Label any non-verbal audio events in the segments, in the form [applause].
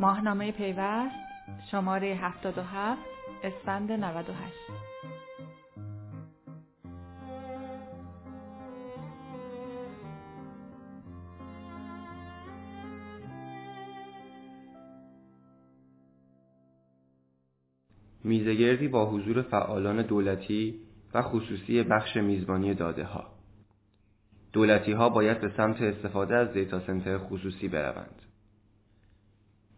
ماهنامه پیوست شماره 77 اسفند 98 میزگردی با حضور فعالان دولتی و خصوصی بخش میزبانی داده ها. دولتی ها باید به سمت استفاده از دیتا سنتر خصوصی بروند.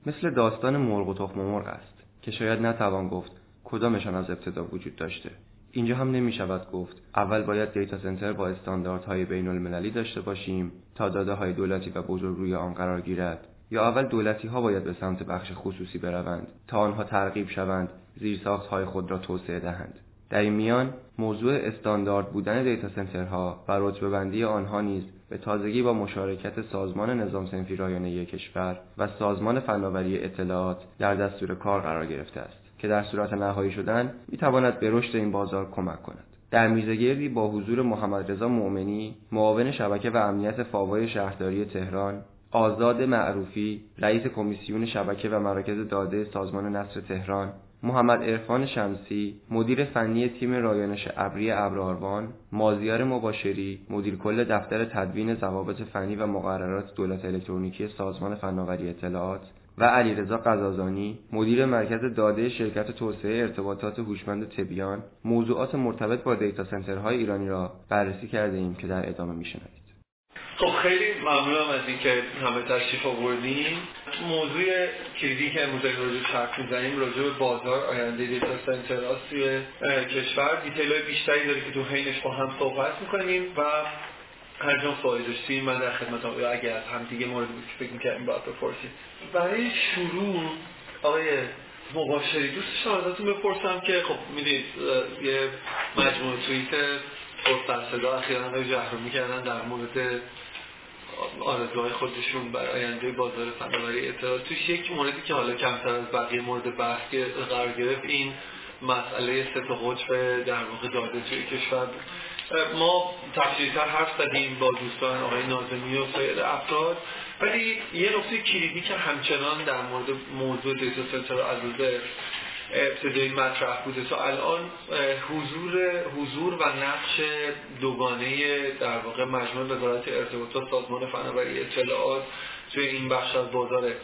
مثل داستان مرغ و تخم مرغ است که شاید نتوان گفت کدامشان از ابتدا وجود داشته. اینجا هم نمی شود گفت اول باید دیتا سنتر با استانداردهای بین المللی داشته باشیم تا داده های دولتی و بزرگ روی آن قرار گیرد یا اول دولتی ها باید به سمت بخش خصوصی بروند تا آنها ترغیب شوند زیرساخت های خود را توسعه دهند در این میان موضوع استاندارد بودن دیتا سنترها و رتبه بندی آنها نیز به تازگی با مشارکت سازمان نظام سنفی رایانه کشور و سازمان فناوری اطلاعات در دستور کار قرار گرفته است که در صورت نهایی شدن می تواند به رشد این بازار کمک کند. در میزگردی با حضور محمد رضا مؤمنی معاون شبکه و امنیت فاوای شهرداری تهران آزاد معروفی رئیس کمیسیون شبکه و مراکز داده سازمان نصر تهران محمد عرفان شمسی مدیر فنی تیم رایانش ابری ابراروان مازیار مباشری مدیر کل دفتر تدوین ضوابط فنی و مقررات دولت الکترونیکی سازمان فناوری اطلاعات و علیرضا قزازانی مدیر مرکز داده شرکت توسعه ارتباطات هوشمند تبیان موضوعات مرتبط با دیتا سنترهای ایرانی را بررسی کرده ایم که در ادامه میشنوید. خب خیلی ممنونم از اینکه همه تشریف آوردیم موضوع کلیدی که امروز راجع حرف می‌زنیم راجع به بازار آینده دیتا سنتر توی کشور دیتیل های بیشتری داره که تو حینش با هم صحبت می‌کنیم و هر جان سوالی داشتیم من در خدمت یا اگر از هم دیگه مورد بود که فکر می‌کردیم باید بپرسیم برای شروع آقای مباشری دوست ازتون بپرسم که خب می‌دید یه مجموعه توییت پر صدا های جهر می‌کردن در مورد آرزوهای خودشون برای آینده بازار فناوری اطلاعات توش یک موردی که حالا کمتر از بقیه مورد بحث قرار گرفت این مسئله ست قطب در واقع داده توی کشور. ما تفصیلتر حرف زدیم با دوستان آقای نازمی و سایر افراد ولی یه نکته کلیدی که همچنان در مورد موضوع دیتا سنتر از ابتدایی مطرح بوده. تا الان حضور حضور و نقش دوگانه در واقع مجموع وزارت ارتباطات سازمان فناوری اطلاعات توی این بخش از بازاره.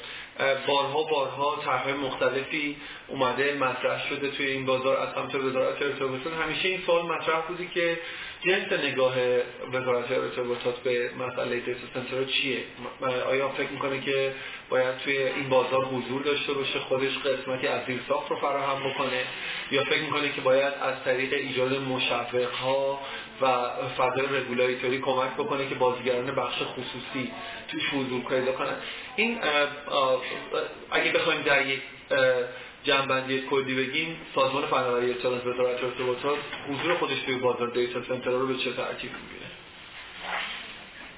بارها بارها طرح مختلفی اومده مطرح شده توی این بازار از سمت وزارت ارتباطات همیشه این سوال مطرح بوده که جنس نگاه وزارت ارتباطات به مسئله دیتا سنتر چیه؟ آیا فکر می‌کنه که باید توی این بازار حضور داشته باشه خودش قسمتی از ساخت رو فراهم بکنه؟ یا فکر می‌کنه که باید از طریق ایجاد مشوق ها و فضای رگولاتوری کمک بکنه که بازیگران بخش خصوصی توش حضور پیدا کنن؟ این اگه بخوایم در یک جنبندی کلی بگیم سازمان فناوری اطلاعات وزارت ارتباطات حضور خودش توی بازار دیتا سنتر رو به چه ترتیب می‌گیره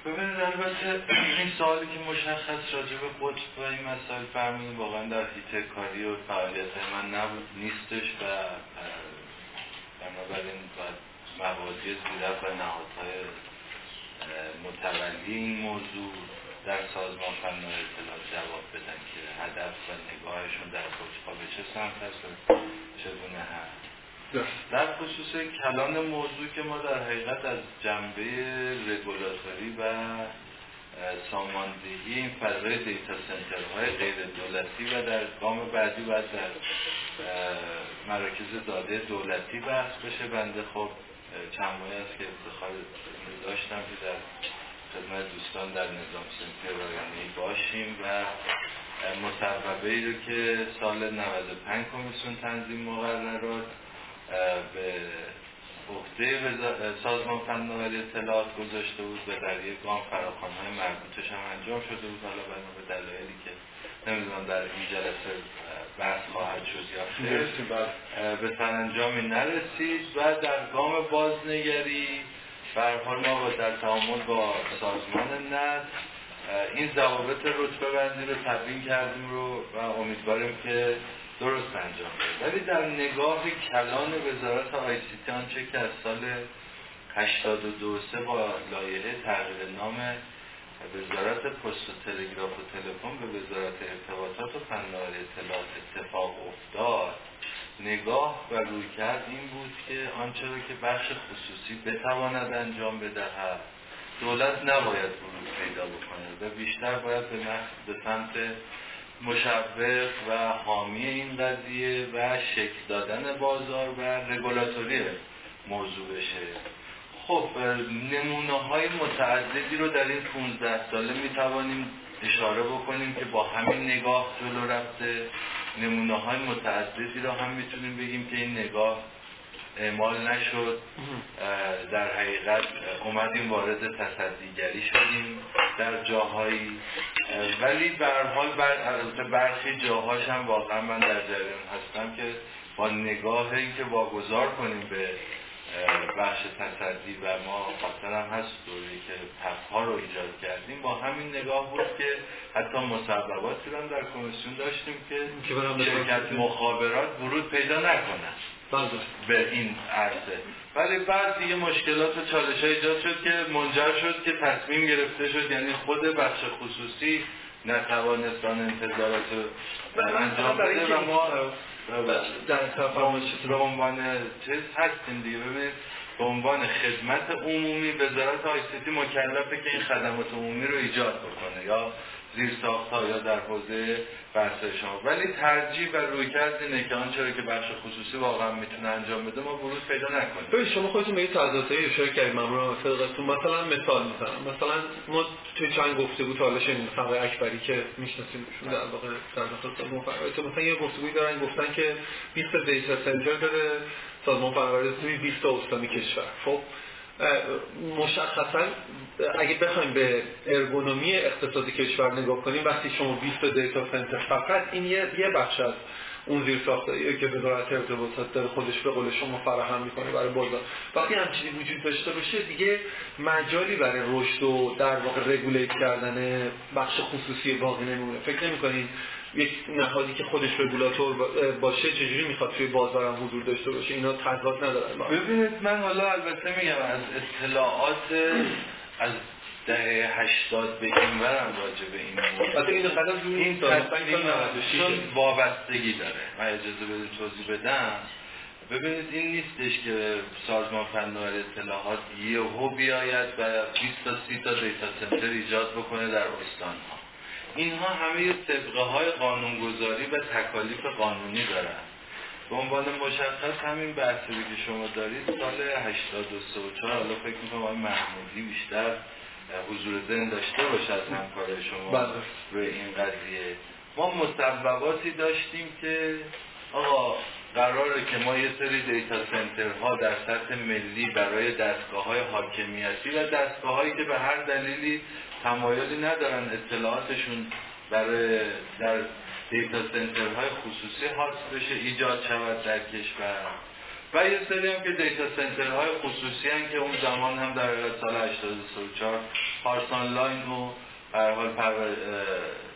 ببینید البته این سوالی که مشخص راجع به قطب و این مسائل فرمودید واقعا در حیطه کاری و فعالیت من نبود نیستش و بنابراین باید مبادی زیرت و نهادهای متولی این موضوع در سازمان فنای اطلاعات جواب بدن که هدف و نگاهشون در قطبها به چه سمت هست و چگونه هست. در خصوص کلان موضوع که ما در حقیقت از جنبه رگولاتوری و ساماندهی این فضای دیتا سنترهای غیر دولتی و در گام بعدی باید در مراکز داده دولتی بحث بشه. بنده خب چند است که افتخار داشتم که در خدمت دوستان در نظام سنفی رایانه باشیم و مصوبه ای رو که سال 95 کمیسیون تنظیم مقررات به عهده سازمان فناوری اطلاعات گذاشته بود و در یک گام فراخوان های مربوطش هم انجام شده بود. حالا بنا به دلایلی که نمی‌دونم در این جلسه بحث خواهد شد یا به سرانجامی نرسید و در گام بازنگری بر حال ما در تعامل با سازمان نت این ضوابط رتبه بندی رو تبیین کردیم رو و امیدواریم که درست انجام بده ولی در نگاه کلان وزارت آیسیتی آنچه که از سال 82 سه با لایحه تغییر نام وزارت پست و تلگراف و تلفن به وزارت ارتباطات و فناوری اطلاعات اتفاق افتاد. نگاه و روی کرد این بود که آنچه را که بخش خصوصی بتواند انجام بدهد دولت نباید ورود پیدا بکنه و بیشتر باید به, به سمت مشوق و حامی این قضیه و شکل دادن بازار و رگولاتوری موضوع بشه. خب نمونه های متعددی رو در این 15 ساله می توانیم اشاره بکنیم که با همین نگاه جلو رفته. نمونه های متعددی رو هم می‌تونیم بگیم که این نگاه اعمال نشد. در حقیقت اومدیم وارد تصدیگری شدیم در جاهایی. ولی به حال بر برخی جاهاش هم واقعا من در جریان هستم که با نگاه اینکه واگذار کنیم به بخش تصدی و ما خاطر هم هست دوری که تفها رو ایجاد کردیم. با همین نگاه بود که حتی مصوباتی رو در کمیسیون داشتیم که شرکت مخابرات ورود پیدا نکنن بله. به این عرصه. ولی بعد دیگه مشکلات و چالش ایجاد شد که منجر شد که تصمیم گرفته شد یعنی خود بخش خصوصی نتوانستان انتظارات انجام بده و ما در به عنوان چیز هستیم دیگه. ببینید به عنوان خدمت عمومی وزارت آیسیتی مکلفه که این خدمات عمومی رو ایجاد بکنه یا زیر ها یا در حوزه بحث شما. ولی ترجیح و روی کرد اینه که آنچه که بخش خصوصی واقعا می‌تونه انجام بده ما ورود پیدا نکنیم. ببین شما خودتون به این های اشاره کردید ممنون صدقتون مثلا مثال می‌زنم. مثلا ما توی چند گفتگو تا حالا شنیدیم مثلا اکبری که می‌شناسیم در واقع در داخل مثلا یه گفتگوی دارن گفتن که 20 دیتا سنتر داره. سازمان فناوری 20 استانی کشور. خب مشخصا اگه بخوایم به ارگونومی اقتصادی کشور نگاه کنیم وقتی شما 20 دیتا سنتر فقط این یه, یه بخش از اون زیر ساخته که وزارت ارتباطات داره خودش به قول شما فراهم می‌کنه برای بازار. وقتی همچینی وجود داشته باشه دیگه مجالی برای رشد و در واقع رگولیت کردن بخش خصوصی باقی نمونه فکر نمی‌کنین یک نهادی که خودش رگولاتور باشه چجوری می‌خواد توی بازارم حضور داشته باشه؟ اینا تضاد ندارن ببینید من حالا البته میگم از اطلاعات از دهه هشتاد به این ورم راجع به این موضوع. این قدم این وابستگی داره. من اجازه بده توضیح بدم. ببینید این نیستش که سازمان فناوری اطلاعات یهو بیاید و 20 تا 30 تا دیتا سنتر ایجاد بکنه در استان ها اینها همه سبقه های قانونگذاری و تکالیف قانونی دارن به عنوان مشخص همین بحثی که شما دارید سال 83 و 4 حالا فکر می‌کنم آقای محمودی بیشتر حضور ذهن داشته باشه از همکار شما بله. روی این قضیه ما مصوباتی داشتیم که آقا قراره که ما یه سری دیتا سنترها در سطح ملی برای دستگاه های حاکمیتی و دستگاه هایی که به هر دلیلی تمایلی ندارن اطلاعاتشون برای در دیتا سنترهای خصوصی حاصل بشه ایجاد شود در کشور. و یه سری هم که دیتا سنترهای خصوصی هم که اون زمان هم در سال 84 پارس آنلاین به هر حال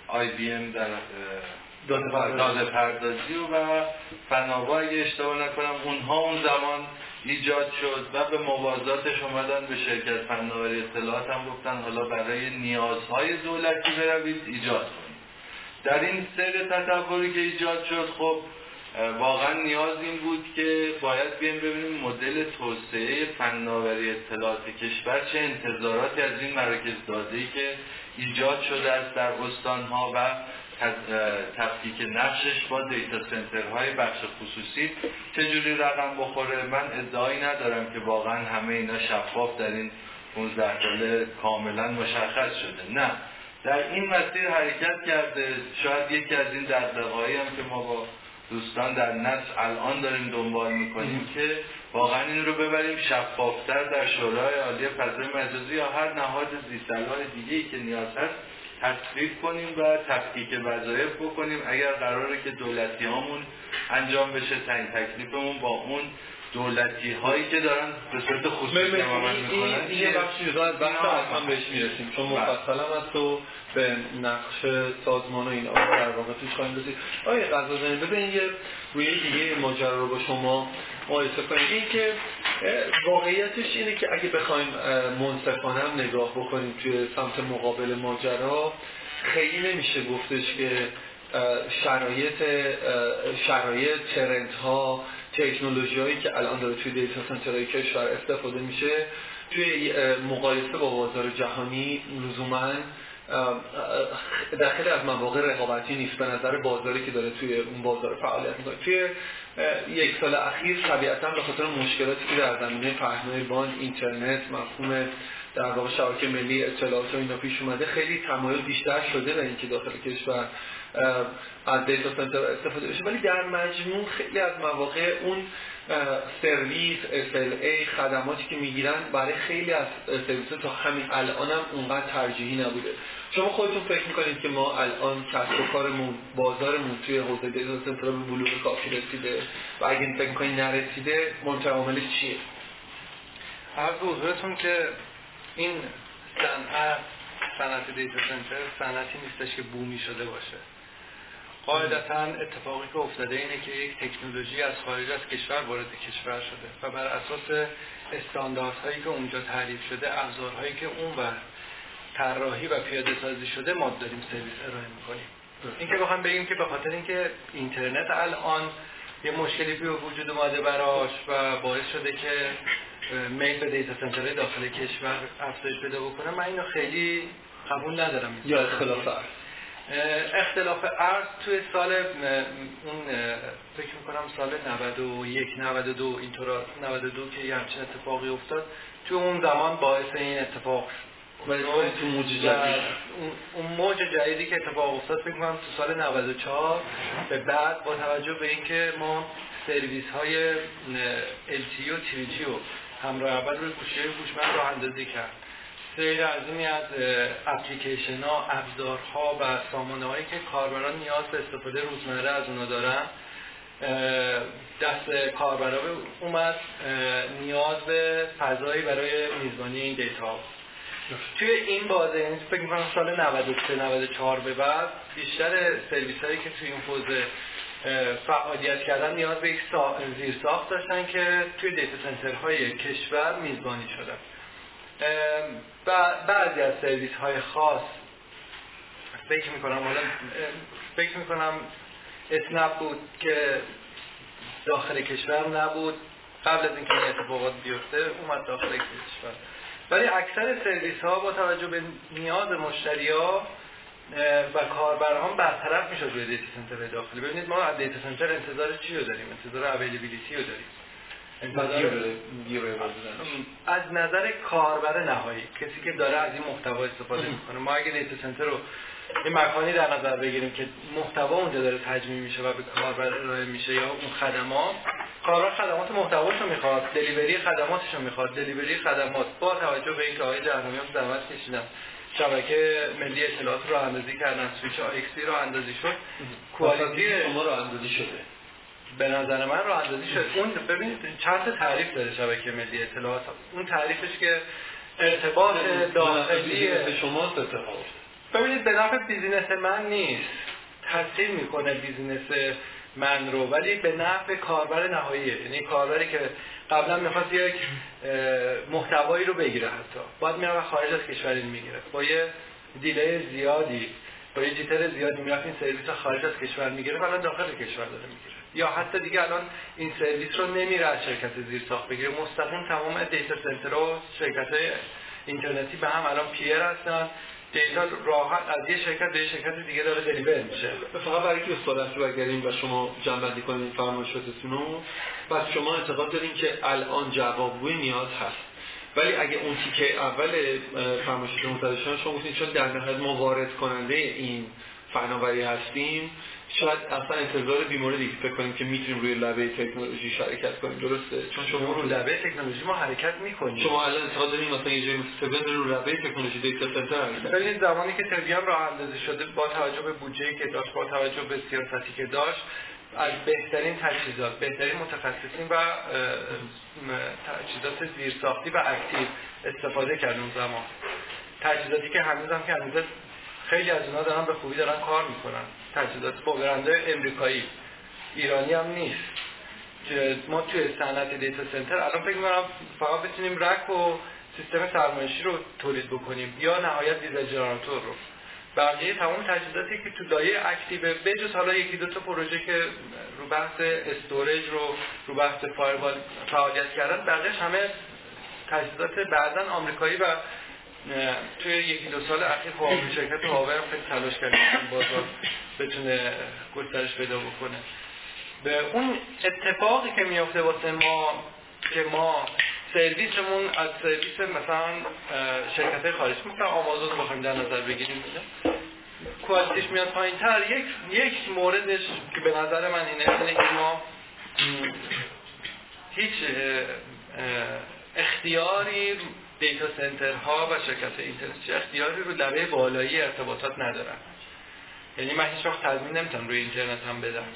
IBM در داده پردازی. و فن‌آوا اگه اشتباه نکنم اونها اون زمان ایجاد شد و به موازاتش اومدن به شرکت فناوری اطلاعات هم گفتن حالا برای نیازهای دولتی بروید ایجاد کنید. در این سیر تطوری که ایجاد شد خب واقعا نیاز این بود که باید بیایم ببینیم مدل توسعه فناوری اطلاعات کشور چه انتظاراتی از این مراکز داده ای که ایجاد شده است در استانها و تفکیک نقشش با دیتا سنترهای بخش خصوصی چجوری رقم بخوره؟ من ادعایی ندارم که واقعا همه اینا شفاف در این 15 ساله کاملا مشخص شده. نه. در این مسیر حرکت کرده. شاید یکی از این دردقایی هم که ما با دوستان در نصر الان داریم دنبال می‌کنیم که واقعا این رو ببریم شفافتر در شورای عالی فضای مجازی یا هر نهاد زیستلال دیگه ای که نیاز هست تصویب کنیم و تفکیک وظایف بکنیم اگر قراره که دولتی هامون انجام بشه تعیین تکلیفمون با اون دولتی هایی که دارن به صورت خصوصی عمل می‌کنن یه بخشی از هم بهش می‌رسیم چون بله. مفصل هم از تو به نقش سازمان و این آقا در واقع توش خواهیم رسید آیا قضا زنی ببین یه روی دیگه ماجرا رو با شما مقایسه کنیم. این که واقعیتش اینه که اگه بخوایم منصفانه هم نگاه بکنیم توی سمت مقابل ماجرا خیلی نمیشه گفتش که شرایط شرایط ترنت ها تکنولوژی هایی که الان داره توی دیتا سنترهای کشور استفاده میشه توی مقایسه با بازار جهانی لزوما در خیلی از مواقع رقابتی نیست. به نظر بازاری که داره توی اون بازار فعالیت می‌کنه. توی یک سال اخیر طبیعتا به خاطر مشکلاتی که در زمینه پهنای باند اینترنت مفهوم در واقع شبکه ملی اطلاعات و اینا پیش اومده خیلی تمایل بیشتر شده به اینکه داخل کشور از data center استفاده بشه. ولی در مجموع خیلی از مواقع اون سرویس SLA خدماتی که می‌گیرن برای خیلی از سرویس تا همین الان هم اونقدر ترجیحی نبوده. شما خودتون فکر می‌کنید که ما الان کسب و کارمون بازارمون توی حوزه data center به بلوغ کافی رسیده و اگه فکر می‌کنید نرسیده عاملش چیه؟ عرض حضورتون که این صنعت صنعت دیتا سنتر صنعتی نیستش که بومی شده باشه. قاعدتا اتفاقی که افتاده اینه که یک تکنولوژی از خارج از کشور وارد کشور شده و بر اساس استانداردهایی که اونجا تعریف شده ابزارهایی که اون بر طراحی و پیاده سازی شده ما داریم سرویس ارائه می‌کنیم. این که بخوام بگیم که به خاطر اینکه اینترنت الان یه مشکلی به وجود اومده براش و باعث شده که میل به دیتا سنترهای داخل کشور افزایش پیدا بکنه من اینو خیلی قبول ندارم. یا اختلاف اختلاف ارز توی سال اون فکر می‌کنم سال 91 92 اینطورا 92 که یه همچین اتفاقی افتاد توی اون زمان باعث این اتفاق خیلی تو موج جدید. و اون- موج جدیدی که اتفاق افتاد فکر کنم تو سال 94 به بعد با توجه به اینکه ما سرویس های LTE و 3G رو همراه اول روی گوشی هوشمند راه اندازی کرد سری عظیمی از اپلیکیشن ها ابزارها و سامانه هایی که کاربران نیاز به استفاده روزمره از اونا دارن. دست کاربرا اومد نیاز به فضایی برای میزبانی این دیتا. توی این بازه یعنی فکر می‌کنم سال 93 94 به بعد بیشتر سرویس هایی که توی این حوزه فعالیت کردن نیاز به یک سا... زیرساخت داشتن که توی دیتا سنترهای کشور میزبانی شدن. بعضی از سرویس های خاص فکر می‌کنم فکر می‌کنم اسنپ بود که داخل کشور نبود. قبل از اینکه این اتفاقات بیفته اومد داخل کشور. ولی اکثر سرویس ها با توجه به نیاز مشتری ها و کاربران برطرف می‌شد روی دیتا سنتر داخلی. ببینید ما از دیتا سنتر انتظار چی رو داریم؟ انتظار اویلیبیلیتی رو داریم. از نظر کاربر نهایی کسی که داره از این محتوا استفاده می‌کنه ما اگه دیتا سنتر رو یه مکانی در نظر بگیریم که محتوا اونجا داره تجمیع میشه و به کاربر ارائه میشه یا اون خدمات کاربر خدمات محتواش رو می‌خواد دلیوری خدماتش رو می‌خواد. دلیوری خدمات با توجه به اینکه آقای جهنمیان زحمت کشیدن شبکه ملی اطلاعات راه اندازی کردن سوییچ IXی راه اندازی شد. quality شما راه اندازی شده. به نظر من راه اندازی شد. اون ببینید چند تا تعریف داره شبکه ملی اطلاعات. اون تعریفش که ارتباط داخلی شما اتفاق. ببینید به نفع business من نیست. تاثیر می‌کنه business من رو ولی به نفع کاربر نهاییه یعنی کاربری که قبلا می‌خواست یک محتوایی رو بگیره حتی. باید میره خارج از کشور این می‌گیره. با یه delay زیادی با یه jitter زیادی می‌رفت این سرویس خارج از کشور می‌گیره الان داخل کشور داره می‌گیره. یا حتی دیگه الان این سرویس رو نمیره از شرکت زیرساخت بگیره. مستقیم تمام data center و شرکت های اینترنتی به هم الان peer هستن. data راحت از یه شرکت به شرکت دیگه داره deliver میشه. فقط برای که سوالت رو بگیریم و شما جمع‌بندی کنید فرمایشاتتون رو پس شما اعتقاد دارین که الان جوابگوی نیاز هست. ولی اگه اون تیکه اول فرمایشات متداشتان شما گفتین چون در نهایت ما وارد کننده این فناوری هستیم شاید اصلا انتظار بیموردی فکر کنیم که می‌تونیم روی لبه تکنولوژی شرکت کنیم. درسته؟ چون شما رو لبه تکنولوژی ما حرکت می‌کنیم. شما الان اعتقاد دارین مثلا یه جایی مثل رو لبه تکنولوژی دیتا سنتر. ببینید زمانی که تریان راه اندازی شده با توجه به بودجه‌ای که داشت با توجه به سیاستی که داشت از بهترین تجهیزات بهترین متخصصین و تجهیزات زیرساختی و اکتیو استفاده کرد اون زمان. تجهیزاتی که هنوز هم که هنوز خیلی از اونها دارن به خوبی دارن کار می‌کنن. تجهیزات با امریکایی. ایرانی هم نیست. که ما توی صنعت دیتا سنتر الان فکر می‌کنم فقط بتونیم رک و سیستم سرمایشی رو تولید بکنیم یا نهایت دیزل جنراتور رو. بقیه تمام تجهیزاتی که تو لایه active بجز حالا یکی دو تا پروژه که رو بحث storage رو رو بحث firewall فعالیت کردن بقیهش همه تجهیزات بعضا آمریکایی و توی یکی دو سال اخیر خب شرکت [coughs] هواوی خیلی تلاش کرده بازار بتونه گسترش پیدا بکنه. به اون اتفاقی که میافته واسه ما که ما سرویسمون از سرویس مثلا شرکت خارج مثلا آمازون رو بخوایم در نظر بگیریم کوالیتیش میاد پایین تر یک, یک موردش که به نظر من اینه اینه که ما هیچ اختیاری دیتا سنترها و شرکت اینترنت اختیاری رو لبه بالایی ارتباطات ندارن. یعنی من هیچ وقت تضمین نمی‌تونم روی اینترنت هم بدم.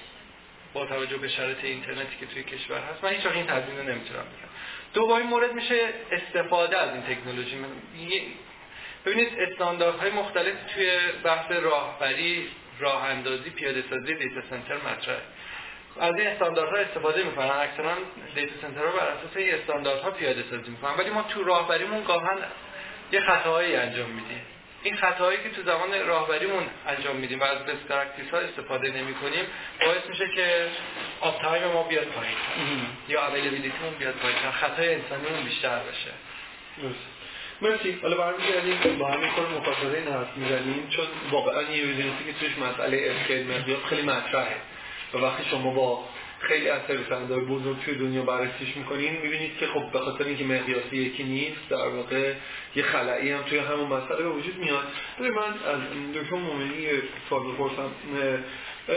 با توجه به شرط اینترنتی که توی کشور هست من هیچ وقت این تضمین رو نمی‌تونم بدم. دومین مورد میشه استفاده از این تکنولوژی. ببینید استانداردهای مختلف توی بحث راهبری راه اندازی پیاده سازی دیتا سنتر مطرحه. از این استانداردها استفاده می‌کنن. اکثرا دیتا سنترها بر اساس این استانداردها پیاده سازی می‌کنن. ولی ما تو راهبریمون گاهن یه خطاهایی انجام میدیم. این خطاهایی که تو زمان راهبریمون انجام میدیم و از بست ها استفاده نمی کنیم باعث میشه که uptime ما بیاد پایین. یا availability مون بیاد پایین. خطای انسانیمون بیشتر بشه. مرسی. حالا برمیگردیم. با همین کار مفاصله حرف می‌زنیم. چون واقعا یه business ی که توش مسئله scale مقیاس خیلی مطرحه. و وقتی شما با خیلی از سرویس‌دهنده‌های بزرگ توی دنیا بررسیش می‌کنین می‌بینید که خب به خاطر اینکه مقیاسی یکی نیست در واقع یه خلایی هم توی همون مسئله به وجود میاد. ولی من از دکتر مومنی سوال بپرسم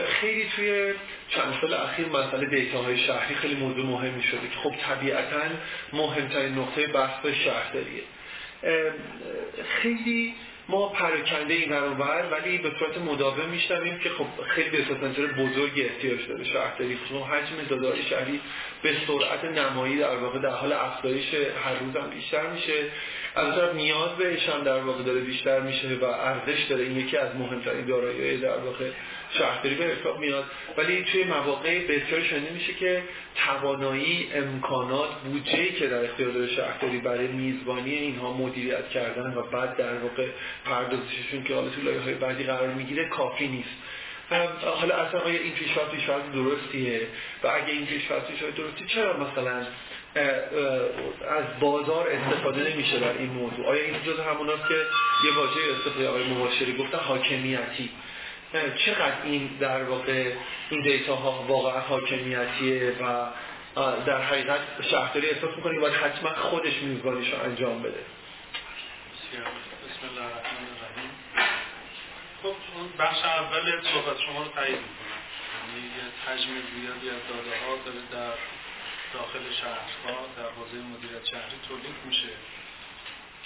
خیلی توی چند سال اخیر مسئله دیتاهای شهری خیلی موضوع مهمی شده که خب طبیعتا مهمترین نقطه بحث شهرداریه. خیلی ما پراکنده این برابر ولی به صورت مداوم میشنویم که خب خیلی به سنتر بزرگی احتیاج داره شهرداری خصوصا حجم دادار شهری به سرعت نمایی در واقع در حال افزایش هر روز هم بیشتر میشه. از طرف نیاز بهش هم در واقع داره بیشتر میشه و ارزش داره. این یکی از مهمترین دارایی در واقع شهرداری به حساب میاد. ولی توی مواقع بسیار شنیده میشه که توانایی امکانات بودجه که در اختیار شهرداری برای میزبانی اینها مدیریت کردن و بعد در واقع پردازششون که حالا تو لایه های بعدی قرار می‌گیره کافی نیست. حالا اصلا آیا این پیشرفت پیشرفت درستیه؟ و اگه این پیشرفت پیشرفت درستی چرا مثلا از بازار استفاده نمیشه در این موضوع؟ آیا این جز همون که یه واژه استفاده آقای مباشری گفتن حاکمیتی؟ چقدر این در واقع این دیتا ها واقعا حاکمیتیه و در حقیقت شهرداری احساس می‌کنه باید حتما خودش میزبانیش رو انجام بده. بسم الله الرحمن الرحیم. خب بخش اول صحبت شما رو تایید می‌کنم. یعنی یه حجم زیادی از داده ها داره در داخل شهرها در حوزه مدیریت شهری تولید میشه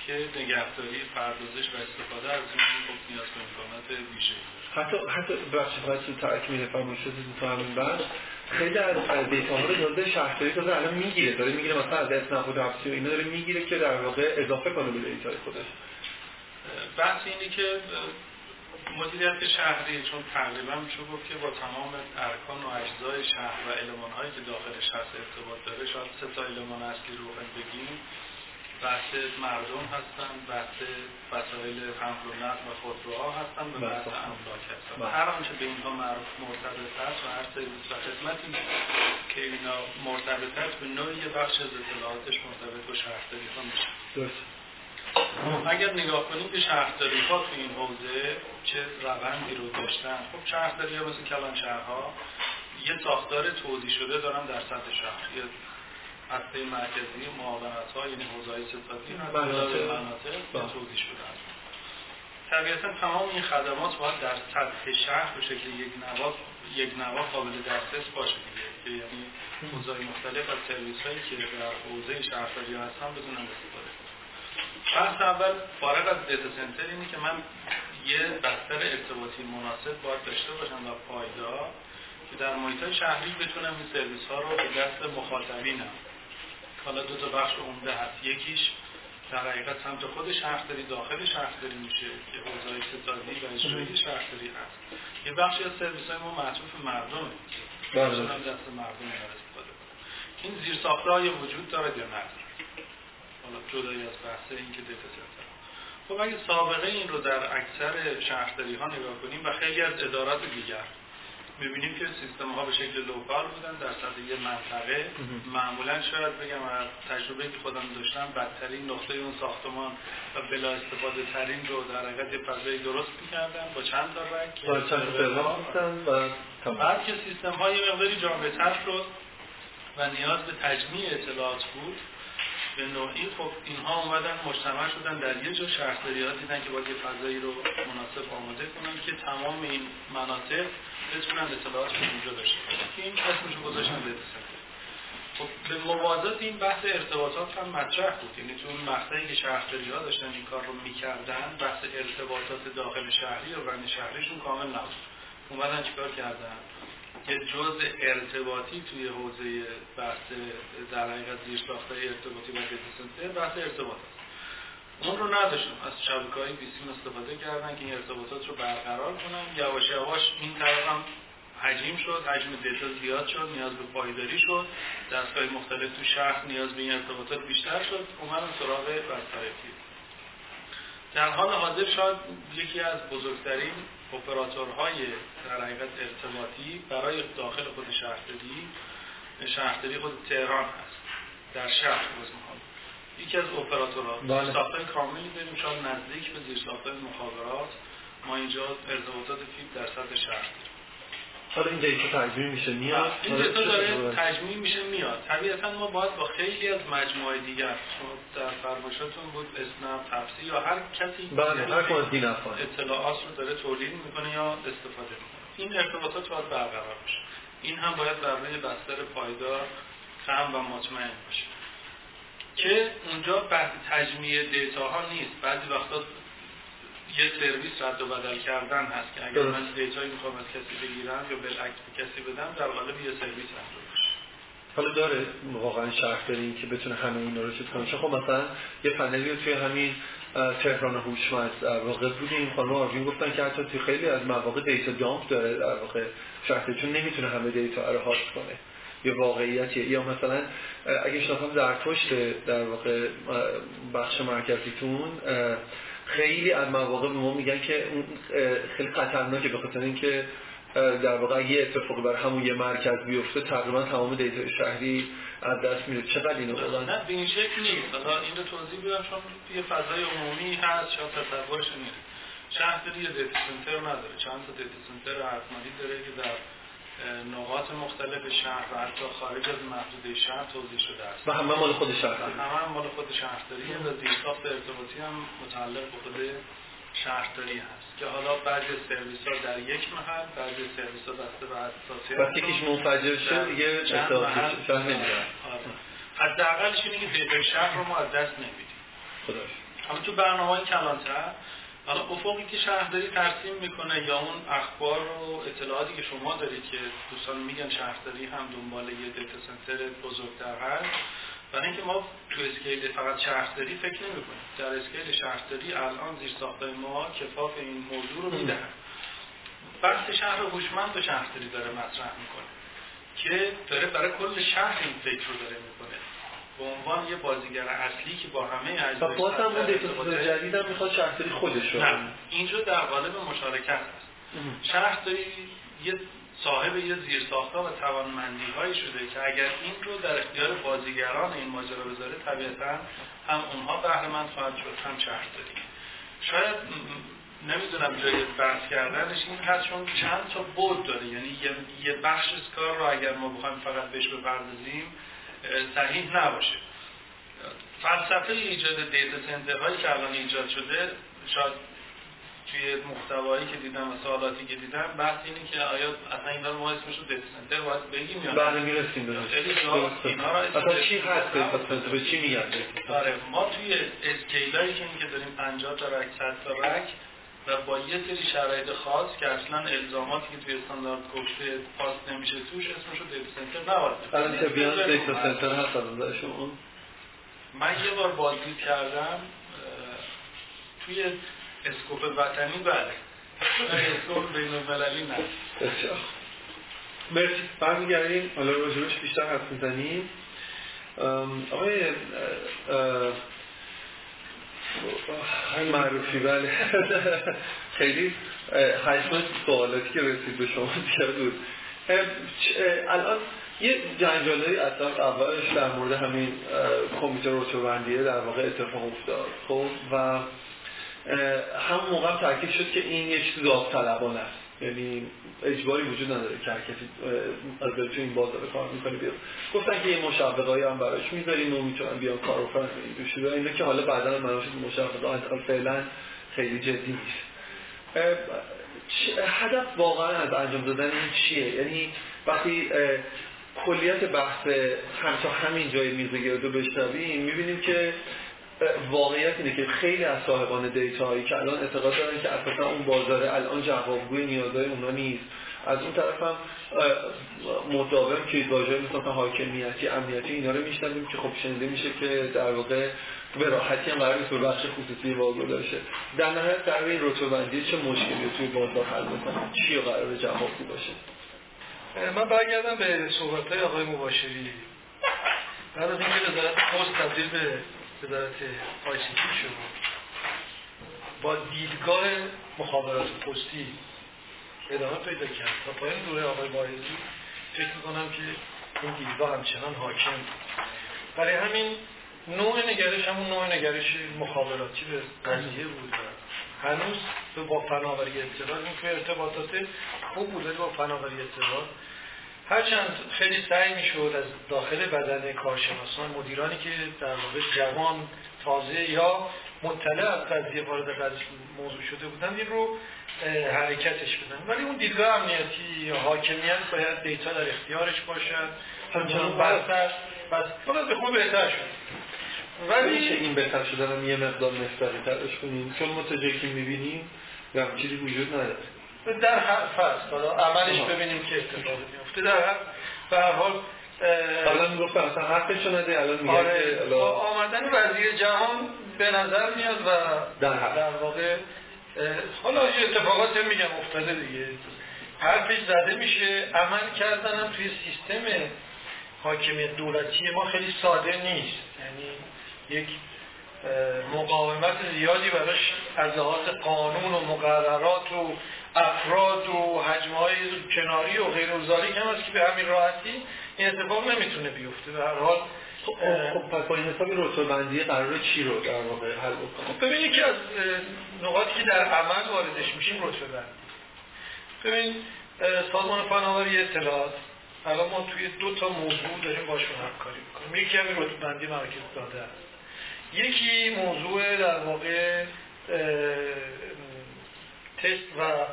که نگهداری پردازش و استفاده از این نیاز به امکانات ویژه‌ای حتی حتی بخش تو تکمیل فرمایش تو همین بخش خیلی از data ها رو داده شهرداری داده الان می‌گیره. داره می‌گیره مثلا از اسنپ و و اینا داره می‌گیره که در واقع اضافه کنه به data ی خودش. بحث اینه که مدیریت شهری چون تقریبا میشه گفت که با تمام ارکان و اجزای شهر و علمان هایی که داخلش هست ارتباط داره شاید سه تا علمان اصلی رو بگیم. بحث مردم هستن بحث وسایل حمل و نقل و خودروها هستن و بحث بله. املاک هستن بله. هر آنچه به اینها مرتبط هست و هر سرویس و خدمتی که اینا مرتبط هست به نوعی بخش از اطلاعاتش مرتبط با شهرداری ها میشه اگر نگاه کنیم که شهرداری ها تو این حوزه چه روندی رو داشتن خب شهرداری ها مثل کلان شهرها یه ساختار توضیح شده دارن در سطح شهر هسته مرکزی معاونت ها یعنی حوزه های ستاتی مناطق توضیح شده است. طبیعتا تمام این خدمات باید در سطح شهر به شکل یک نوا یک نوا قابل دسترس باشه دیگه. که یعنی حوزه مختلف از سرویس هایی که در حوزه شهرداری هستن بدونن استفاده بحث اول فارغ از دیتا سنتر اینه که من یه بستر ارتباطی مناسب باید داشته باشم و پایدار که در محیط شهری بتونم این سرویس ها رو به دست مخاطبینم. حالا دو تا بخش عمده هست. یکیش در حقیقت سمت خود شهرداری داخل شهرداری میشه که حوزه اقتصادی و اجرایی شهرداری هست. یه بخشی از سرویس های ما معطوف مردمه. بله. دست مردم استفاده این زیرساخت های وجود داره یا نداره حالا جدایی از بحث این که دیتا سنتر خب اگه سابقه این رو در اکثر شهرداری ها نگاه کنیم و خیلی از ادارات دیگر می‌بینیم که سیستم ها به شکل local بودن در سطح یه منطقه. معمولا شاید بگم از تجربه که خودم داشتم بدترین نقطه اون ساختمان و بلا استفاده ترین رو در حقیقت یه فضای درست می‌کردن با چند تا رک با چند و بعد که سیستم های مقداری جامعه تر شد و نیاز به تجمیع اطلاعات بود به نوعی خب اینها اومدن مجتمع شدن در یه جا شهرداری ها دیدن که باید یه فضایی رو مناسب آماده کنن که تمام این مناطق بتونن اطلاعات رو اونجا داشته که این اسمشو گذاشتن خب به موازات این بحث ارتباطات هم مطرح بود. یعنی تو اون مقطعی که شهرداری ها داشتن این کار رو می‌کردن بحث ارتباطات داخل شهری و بین شهریشون کامل نبود. اومدن چیکار کردن؟ که جز ارتباطی توی حوزه بحث در حقیقت زیر ارتباطی و دیتا بحث ارتباط است. اون رو نداشتن از شبکه های بیسیم استفاده کردن که این ارتباطات رو برقرار کنن. یواش یواش این طرف هم حجیم شد حجم دیتا زیاد شد نیاز به پایداری شد. دستگاه مختلف تو شهر نیاز به این ارتباطات بیشتر شد. اومدن سراغ برطرفی در حال حاضر شاید یکی از بزرگترین اپراتورهای در حقیقت ارتباطی برای داخل خود شهرداری شهرداری خود تهران هست در شهر بزرگ یکی از اپراتورها بله. کاملی داریم شاید نزدیک به زیر ساختای مخابرات ما اینجا ارتباطات فیب در سطح شهر حالا این دیتا تجمیع میشه میاد؟ این دیتا داره تجمیع میشه میاد. طبیعتا ما باید با خیلی از مجموعه دیگر در فرمایشاتون بود اسنپ تپسی یا هر کسی بله هر کدوم اطلاعات رو داره تولید می‌کنه یا استفاده می‌کنه. این ارتباطات باید برقرار بشه. این هم باید بر روی بستر پایدار خم و مطمئن باشه. که اونجا بحث تجمیع data ها نیست. بعضی وقتا یه سرویس رد و بدل کردن هست که اگر من data یی می‌خوام از کسی بگیرم یا بالعکس به کسی بدم در قالب یه سرویس رد حالا داره واقعا شرط داریم که بتونه همه اینا رو چیز کنه. خب مثلا یه پنلی رو توی همین تهران هوشمند در واقع بودیم. خانم آروین گفتن که حتی توی خیلی از مواقع دیتا جامپ داره در واقع شرط چون نمی‌تونه همه دیتا رو هاست کنه. یه واقعیتیه. یا مثلا اگه شما در پشت در واقع بخش مرکزیتون خیلی از مواقع به ما میگن که خیلی خطرناکه به خاطر اینکه در واقع یه اتفاقی بر همون یه مرکز بیفته تقریبا تمام دیتا شهری از دست میره. چقدر اینو؟ بودن نه به این شکل نیست. حالا این رو توضیح بدم چون یه فضای عمومی هست شاید تصورش نیست شهر یه دیتا سنتر نداره. چند تا دیتا سنتر حتمالی داره که در نقاط مختلف شهر و حتی خارج از محدوده شهر توضیح شده است. و همه مال خود شهر همه هم مال خود شهرداری و دیسافت ارتباطی هم متعلق به خود شهرداری هست. که حالا بعضی سرویس ها در یک محل بعضی سرویس ها بسته به اساسی وقتی کیش منفجر شد دیگه شهر نمی‌دونم حداقلش اینه که شهر رو ما از دست نمیدیم. خداش اما تو برنامه کلانتر حالا افقی که شهرداری ترسیم می‌کنه یا اون اخبار و اطلاعاتی که شما دارید که دوستان میگن شهرداری هم دنبال یه دیتا سنتر بزرگتر هست برای اینکه ما تو اسکیل فقط شهرداری فکر نمی کنیم در اسکیل شهرداری الان زیر ساختای ما کفاف این موضوع رو می‌دهن. بحث شهر هوشمند و شهرداری داره مطرح می‌کنه که داره برای کل شهر این فکر رو داره می‌کنه. به عنوان یه بازیگر اصلی که با همه اجزای و باز هم اون جدید هم می‌خواد شهرداری خودش رو نه اینجا در قالب مشارکت هست. شهرداری یه صاحب یه زیرساختها و توانمندی هایی شده که اگر این رو در اختیار بازیگران این ماجرا بذاره طبیعتا هم اونها بهره مند خواهد شد هم شهرداری شاید نمی‌دونم جای بحث کردنش این هست چون چند تا بود داره. یعنی یه بخش از کار رو اگر ما بخوایم فقط بهش بپردازیم صحیح نباشه. فلسفه ایجاد دیتا سنتر هایی که الان ایجاد شده شاید توی محتوایی که دیدم و سوالاتی که دیدم بحث اینه که آیا اصلا این ما اسمش رو دیتا سنتر باید بگیم یا بله می‌رسیم به اصلا چی هست دیتا به چی میگن آره ما توی scale هایی که این که داریم 50 تا رک 100 تا رک و با یه سری شرایط خاص که اصلا الزاماتی که توی استاندارد گفته pass نمیشه توش اسمشو دیتا سنتر نباید. الان تبیان دیتا سنتر هست شما من یه بار بازدید کردم توی scope وطنی بله. scope بین المللی نه مرسی. برمیگردیم. حالا راجبش بیشتر حرف می‌زنیم. آقای معروفی بله. [laughs] خیلی حجم سوالاتی که رسید به شما زیاد بود. الان یه جنجالی اصلا اولش در مورد همین کمیته روچوبندیه در واقع اتفاق افتاد خب؟ و هم موقع تاکید شد که این یک چیز داوطلبانه است. یعنی اجباری وجود نداره که هر کسی از تو این بازار کار می‌کنه بیاد. گفتن که یه مشوقایی هم براش می‌ذاریم و می‌تونن بیان کار رو کنن. این اینه که حالا بعدا منوش مشوقه فعلا خیلی جدی نیست. هدف واقعا از انجام دادن این چیه؟ یعنی وقتی کلیت بحث هم همین جای میز گردو بشنویم می‌بینیم که واقعیت اینه که خیلی از صاحبان دیتا هایی که الان اعتقاد دارن که اساسا اون بازار الان جوابگوی نیازهای اونا نیست. از اون طرف هم مداوم که واژه مثلا حاکمیتی امنیتی اینا رو میشنویم که خب شنیده میشه که در واقع به راحتی هم قرار نیست بخش خصوصی واگذار داشته در نهایت در این رتبه چه مشکلی توی بازار حل می‌کنه؟ چی قرار جوابگو باشه؟ من برگردم به صحبت های آقای مباشری. بعد از اینکه وزارت پست تبدیل به وزارت آی سی شد با دیدگاه مخابرات پستی ادامه پیدا کرد. تا پایین دوره آقای بایزی فکر می‌کنم که این دیدگاه همچنان حاکم برای همین نوع نگرش همون نوع نگرش مخابراتی به قضیه بود هنوز با فناوری اطلاع این که ارتباطات خوب بوده با فناوری اطلاع. هرچند خیلی سعی می‌شد از داخل بدن کارشناسان مدیرانی که در واقع جوان تازه یا مطلع از قضیه وارد موضوع شده بودن این رو حرکتش بدن. ولی اون دیدگاه امنیتی حاکمیت باید دیتا در اختیارش باشد. همچنان برتر بس به خوب بهتر شد. ولی میشه این بهتر شدن یه مقدار مستقی ترش کنیم؟ چون ما تا که می‌بینیم هم چیزی وجود نداره. در هر فصل حالا عملش ببینیم که اتفاقی میفته در هر به هر حال حالا می‌گفت اصلا حقش نده الان میگه آره. آمدن وزیر جهان به نظر میاد و در, در واقع حالا یه اتفاقات میگم افتاده دیگه. حرفش زده میشه. عمل کردن هم توی سیستم حاکمیت دولتی ما خیلی ساده نیست. یعنی یک مقاومت زیادی براش از لحاظ قانون و مقررات و افراد و حجمهای کناری و غیر هم است که به همین راحتی این اتفاق نمی‌تونه بیفته. به هر حال خب, خب،, خب، پس با این حسابی رتبه بندی قرار چی رو در واقع حل بکنه؟ خب ببینید که از نقاطی که در عمل واردش میشیم رتبه بندی ببین سازمان فناوری اطلاعات الان ما توی دو تا موضوع داریم باشون همکاری می‌کنیم. یکی همین رتبه بندی مرکز داده است. یکی موضوع در واقع تست و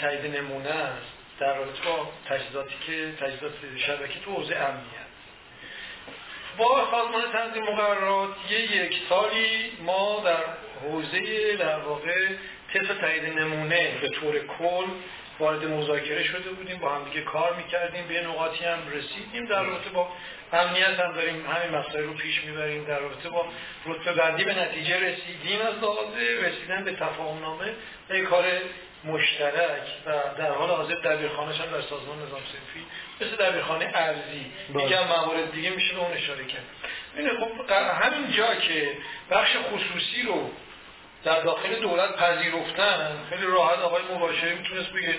تایید نمونه است در رابطه با تجهیزاتی که تجهیزات شبکه تو حوزه امنیت با سازمان تنظیم مقررات یک سالی ما در حوزه در واقع تست تایید نمونه به طور کل وارد مذاکره شده بودیم با همدیگه کار می‌کردیم به نقاطی هم رسیدیم در رابطه با امنیت هم داریم همین مسائل رو پیش می‌بریم در رابطه با رتبه بندی. به نتیجه رسیدیم از لحاظ رسیدن به تفاهم نامه به کار مشترک و در حال حاضر دبیرخانهش هم در سازمان نظام سنفی مثل دبیرخانه ارزی. دیگه هم موارد دیگه میشه به اون اشاره کرد. خب همین جا که بخش خصوصی رو در داخل دولت پذیرفتن خیلی راحت آقای مباشری می‌تونست بگه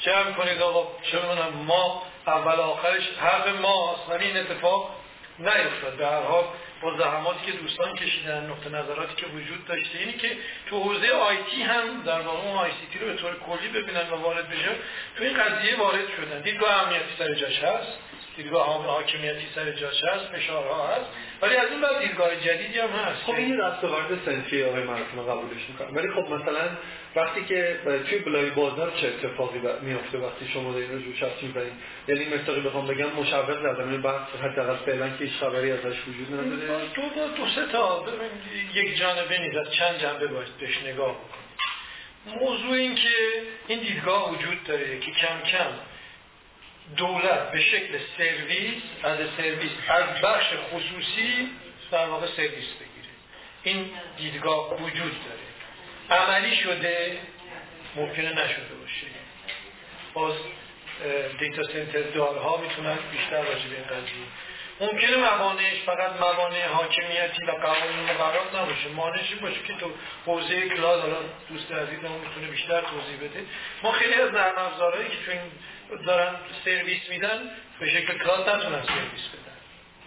جمع کنید آقا چه ما اول آخرش حرف ماست ولی این اتفاق نیفتاد. به هر حال با زحماتی که دوستان کشیدن نقطه نظراتی که وجود داشته اینی که تو حوزه آیتی هم در واقع اون آی سی تی رو به طور کلی ببینن و وارد بشن تو این قضیه وارد شدن. دیدگاه امنیتی سر جاش هست. دیدگاه حاکمیتی سر جاش هست فشارها هست ولی از این بعد دیدگاه جدیدی هم هست. خب این دستاورد سنفی آقای مرحوم قبولش می‌کنم. ولی خب مثلا وقتی که توی بلای بازار چه اتفاقی میفته وقتی شما در این رو چت می‌زنید یعنی مثلا بخوام بگم مشوق زدم بحث حداقل فعلا که هیچ خبری ازش وجود نداره. دو دو, دو سه تا یک جانبه نیست از چند جنبه باید بهش نگاه بکنید موضوع این که این دیدگاه وجود داره که کم کم دولت به شکل سرویس از سرویس از بخش خصوصی در واقع سرویس بگیره. این دیدگاه وجود داره. عملی شده ممکنه نشده باشه. باز دیتا سنتر دارها می‌تونن بیشتر راجع به این قضیه. ممکنه موانعش فقط موانع حاکمیتی و قوانین مقررات نباشه. مانعش باشه که تو حوزه کلاس حالا دوست عزیزمون می‌تونه بیشتر توضیح بده. ما خیلی از نرم افزارهایی که تو این دارن سرویس میدن به شکل کلاس نتونن سرویس بدن.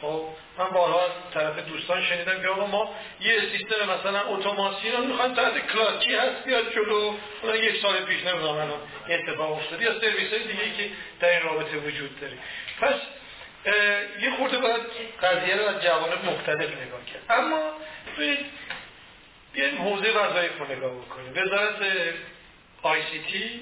خب من بارها از طرف دوستان شنیدم که آقا ما یه سیستم مثلا اتوماسیون رو می‌خوایم تحت کلاس کی هست بیاد جلو. اون یک سال پیش نمی‌دونم الان اتفاق افتاد یا سرویس های دیگه که در این رابطه وجود داره. پس یه خورده باید قضیه رو از جوانب مختلف نگاه کرد. اما بیایم حوزه وظایف رو نگاه بکنیم. وزارت آی سی تی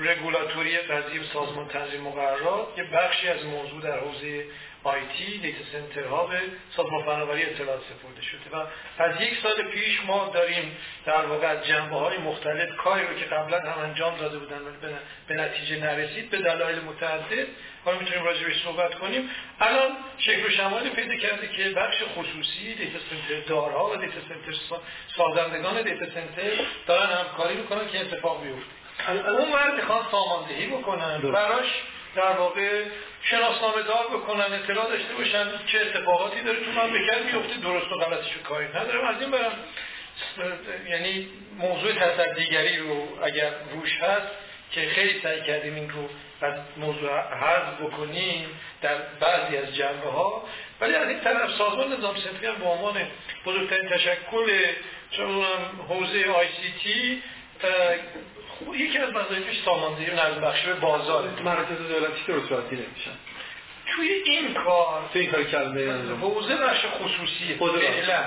رگولاتوری قضیه سازمان تنظیم مقررات یه بخشی از موضوع در حوزه IT دیتا سنترها به سازمان فناوری اطلاعات سپرده شده و از یک سال پیش ما داریم در واقع از جنبه های مختلف کاری رو که قبلا هم انجام داده بودن ولی به نتیجه نرسید به دلایل متعدد حالا می‌تونیم راجع بهش صحبت کنیم. الان شکل و شمایلی پیدا کرده که بخش خصوصی دیتا سنتر دارها و دیتا سنتر سازندگان دیتا سنتر دارن همکاری می‌کنن که اتفاق بیفته. اون ور می‌خوان ساماندهی بکنن براش در واقع شناسنامه دار بکنن اطلاع داشته باشن چه اتفاقاتی داره تو مملکت میفته درست و غلطش کاری ندارم. از این برم یعنی موضوع تصدیگری رو اگر روش هست که خیلی سعی کردیم این رو از موضوع حذف بکنیم در بعضی از جنبه ها ولی از این طرف سازمان نظام سنتری هم به عنوان بزرگترین تشکل چون حوزه آی سی تی یکی از وظایفش ساماندهی و نظم بخشی به بازاره. مراکز دولتی که رسواتی نمیشن. توی این کار توی این کار کلمه حوزه بخش خصوصی. فعلا.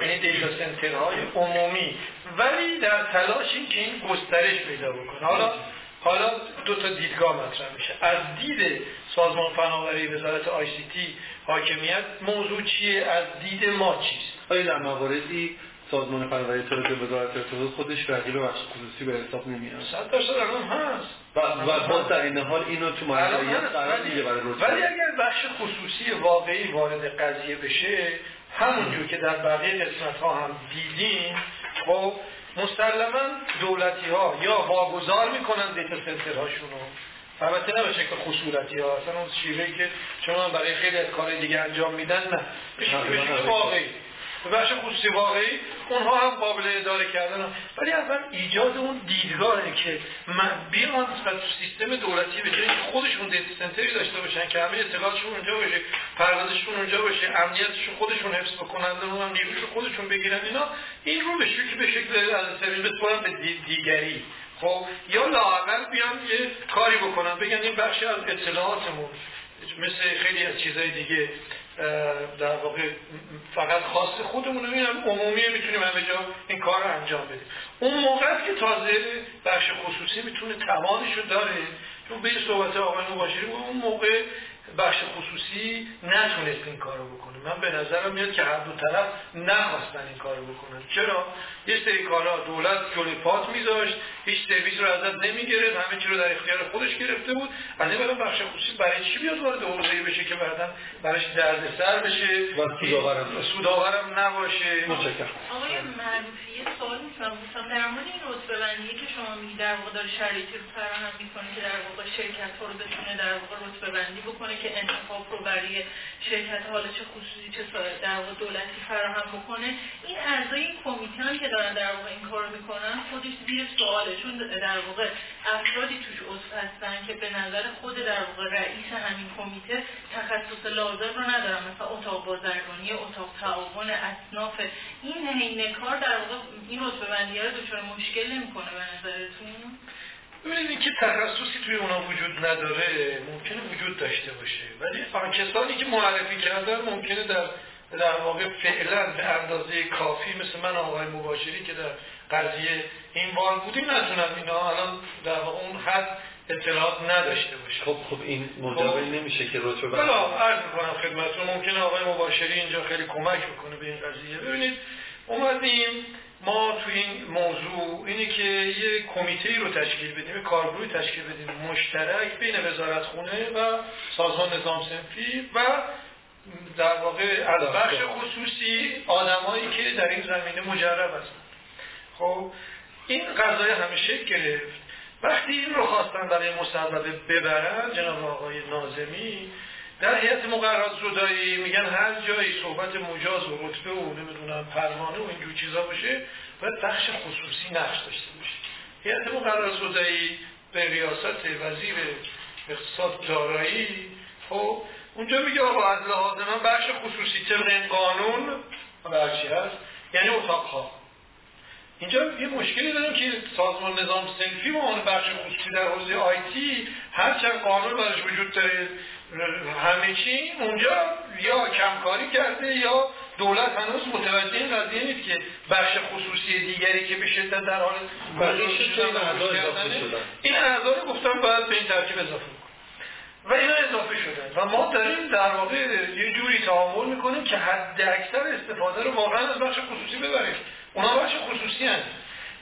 یعنی دیتا سنترهای عمومی. ولی در تلاش این که این گسترش پیدا بکنه. حالا حالا دو تا دیدگاه مطرح میشه. از دید سازمان فناوری وزارت آی سی تی حاکمیت موضوع چیه؟ از دید ما چیست؟ آیا در مواردی سازمان فناوری اطلاعات وزارت اطلاعات خودش رقیب بخش خصوصی به حساب نمیاد. 100 درصد الان هست. و و باز در این حال اینو تو مراجعه قرار میگه برای ولی اگر بخش خصوصی واقعی وارد قضیه بشه همونجور که در بقیه قسمت ها هم دیدیم خب مسلما دولتی ها یا واگذار می‌کنن دیتا سنتر هاشونو البته نه به شکل خصولتی ها اصلا اون شیوهی که شما برای خیلی از کار دیگه انجام میدن نه. به شکل واقعی. بخش خصوصی واقعی اونها هم قابل اداره کردن. ولی اول ایجاد اون دیدگاهی که بیان و تو سیستم دولتی به جایی خودشون دیتا سنتری داشته باشن که همه اطلاعاتشون اونجا باشه پردازششون اونجا باشه امنیتشون خودشون حفظ بکنن اونم نیروش خودشون بگیرن اینا این رو به شکل به شکل از سرویس بسپارن به دیگری. خب یا لااقل بیان یه کاری بکنن بگن این بخشی از اطلاعاتمون مثل خیلی از چیزهای دیگه. در واقع فقط خاص خودمون میرم عمومی می‌تونیم همه جا این کار رو انجام بدیم. اون موقع که تازه بخش خصوصی می‌تونه تمامش رو داره چون به صحبت آقای مباشری اون موقع بخش خصوصی نتونست این کارو بکنه. من به نظرم میاد که هر دو طرف نخواستن این کارو بکنن. چرا؟ یه سری کارا دولت جلوی پات میذاشت هیچ سرویس رو ازت نمی‌گرفت همه چی رو در اختیار خودش گرفته بود. از این برای بخش خصوصی برای چی بیاد وارد حوزه‌ای بشه که بعدا براش سر بشه؟ و سودآورم سودآورم نباشه. متشکرم. آقای معروفی یه سوال می‌تونم گفتم در مورد این رتبه بندی که شما میگی در واقع داره شرایطی رو فراهم می‌کنه که در واقع شرکت ها رو بتونه در واقع رتبه بندی بکنه. که انتخاب رو برای شرکت حالا چه خصوصی چه در واقع دولتی فراهم بکنه. این اعضای این کمیته که دارن در واقع این کار می‌کنن خودش زیر سواله. چون در واقع افرادی توش عضو هستن که به نظر خود در واقع رئیس همین کمیته تخصص لازم رو ندارن. مثلا اتاق بازرگانی اتاق تعاون اصناف. این حین کار در واقع این رتبه بندی رو دچار مشکل نمی‌کنه به نظرتون؟ ببینید که تخصصی توی اونا وجود نداره ممکنه وجود داشته باشه. ولی کسانی که معرفی کردن ممکنه در در واقع فعلا به اندازه کافی مثل من آقای مباشری که در قضیه این بار بودیم نتونم اینا الان در واقع اون حد اطلاعات نداشته باشه. خب خب این مجابه خب. نمیشه که رتبه بلا عرض می‌کنم خدمتتون. ممکنه آقای مباشری اینجا خیلی کمک بکنه به این قضیه. ببینید اومدیم ما تو این موضوع اینه که یه کمیته رو تشکیل بدیم کارگروهی تشکیل بدیم مشترک بین وزارت خونه و سازمان نظام سنفی و در واقع از بخش خصوصی آدمایی که در این زمینه مجرب هستن. خب این قضای همیشه گرفت. وقتی این رو خواستن برای مصوبه ببرن جناب آقای نازمی در هیئت مقررات زدایی میگن هر جایی صحبت مجاز و رتبه و نمی‌دونم پروانه و اینجور چیزا باشه باید بخش خصوصی نقش داشته باشه. هیئت مقررات زدایی به ریاست وزیر اقتصاد دارایی. خب اونجا میگه آقا از لحاظ من بخش خصوصی طبق این قانون هرچی هست؟ یعنی اتاق ها اینجا یه مشکلی داریم که سازمان نظام سنفی و اون بخش خصوصی در حوزه آیتی هرچند قانون برش وجود داره. همه چی اونجا یا کمکاری کرده یا دولت هنوز متوجه این قضیه نیست که بخش خصوصی دیگری که به شدت در حال این اعضا رو گفتم باید به این ترکیب اضافه و اینا اضافه شدن. و ما داریم در واقع یه جوری تعامل می‌کنیم که حد اکثر استفاده رو واقعا از بخش خصوصی ببریم. اونا بخش خصوصی هست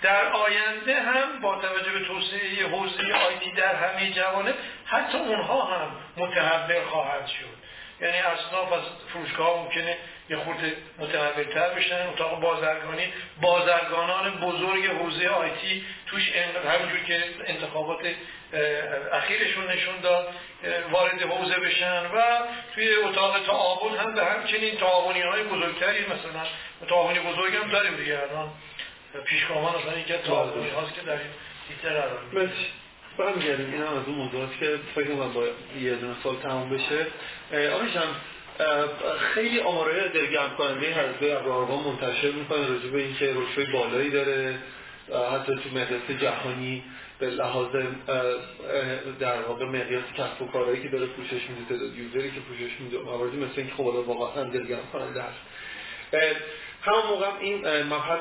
در آینده هم با توجه به توسعه حوزه آیتی در همه جوانب حتی اونها هم متحول خواهد شد. یعنی اصناف از فروشگاه ممکنه یه خورده متحولتر بشن. اتاق بازرگانی بازرگانان بزرگ حوزه آیتی توش همینجور که انتخابات اخیرشون نشون داد وارد حوزه بشن و توی اتاق تعاون هم به همچنین تعاونی های بزرگتری مثلا تعاونی بزرگ هم داریم دیگه الان. پیشگامان اصلا یکی تعاونی هاست که در این دیتر قرار برمیگردیم. این هم از اون موضوعات که فکر کنم با یه دونه سال تموم بشه. آقای خیلی آمارای دلگرم کننده حزب ابراهام منتشر می‌کنه راجع به اینکه رشوه بالایی داره. حتی تو مقیاس جهانی به لحاظ در واقع مقیاس کسب و کارهایی که داره پوشش میده تعداد یوزری که پوشش میده مواردی مثل اینکه خب واقعا دلگرم کننده هست همون موقع این مبحث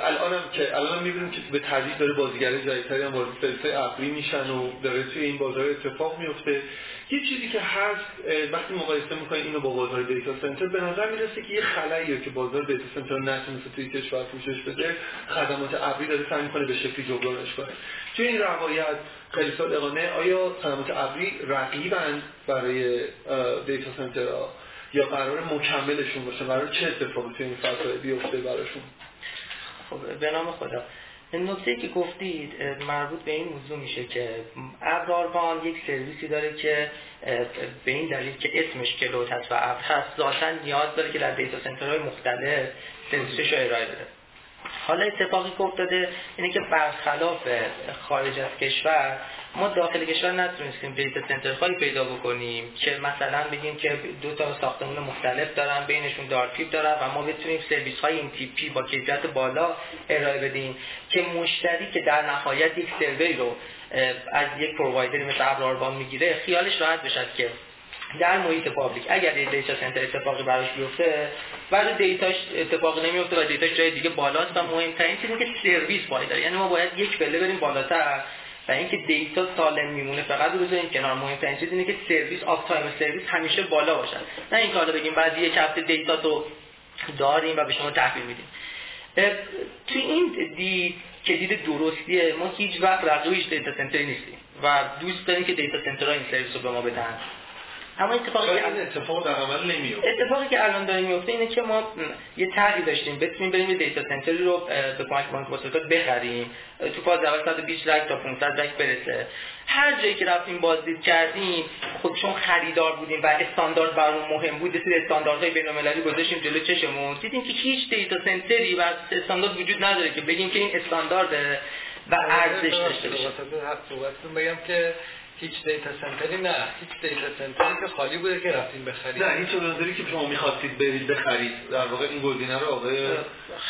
الانم که الان می‌بینیم که به تدریج داره بازیگر جدیدتری هم وارد سلسله ابری میشن و داره توی این بازار اتفاق میفته یه چیزی که هست وقتی مقایسه می‌کنیم اینو با بازار دیتا سنتر به نظر می‌رسه که یه خلاییه که بازار دیتا سنتر نتونسته توی کشور پوشش بده خدمات ابری داره سعی می‌کنه به شکلی جبرانش کنه. توی این روایت خیلی صادقانه آیا خدمات ابری رقیبند برای دیتا سنترها؟ یا قرار مکملشون باشه؟ قرار چه اتفاقی توی این فضای بیفته براشون؟ خب به نام خدا. نکته که گفتید مربوط به این موضوع میشه که ابراربان یک سرویسی داره که به این دلیل که اسمش کلوت هست و ابر هست ذاتا نیاز داره که در دیتا سنترهای مختلف سرویسش رو ارائه بده. حالا اتفاقی که افتاده اینه که برخلاف خارج از کشور ما داخل کشور نتونستیم دیتا سنترهایی پیدا بکنیم که مثلا بگیم که دو تا ساختمون مختلف دارن بینشون دارتیپ دارن و ما بتونیم سرویس های این تیپی با کیفیت بالا ارائه بدیم که مشتری که در نهایت یک سروی رو از یک پرووایدری مثل ابراربان می‌گیره خیالش راحت بشه که در محیط public. اگر یه دیتا سنتر اتفاقی براش بیفته بعد data ش اتفاق نمیفته و data ش جای دیگه بالاست و مهمترین چیزی که سرویس باید داره. یعنی ما باید یک پله بریم بالاتر و اینکه data سالم میمونه. فقط رو بذاریم کنار. مهمترین چیز اینه که سرویس uptime سرویس همیشه بالا باشن. نه این کار رو بگیم بعد یک هفته data تو داریم و به شما تحویل میدیم. تو این دید که دید درستیه ما هیچ وقت رقیب دیتا سنتری نیستیم و دوست داریم که دیتا سنترها این سرویس رو به ما بدن. اما اتفاقی که این اتفاق در عمل نمیفته اتفاقی که الان داره میفته اینه که ما یه طرحی داشتیم. بتونیم بریم یه دیتا سنتری رو به کمک بانک بازرگان بخریم. تو فاز اول 120 لک تا 500 لک برسه. هر جایی که رفتیم بازدید کردیم خب چون خریدار بودیم و استاندارد برامون مهم بود یه استانداردهای بین‌المللی گذاشتیم جلو چشمون. دیدیم که هیچ دیتا سنتری و استاندارد وجود نداره که بگیم که این استاندارده و ارزش داشته باشه. بگم که هیچ دیتا سنتری نه. هیچ دیتا سنتری که خالی بوده که رفتیم بخرید. نه هیچ نظری که شما می‌خواستید برید بخرید. در واقع این گزینه رو آقای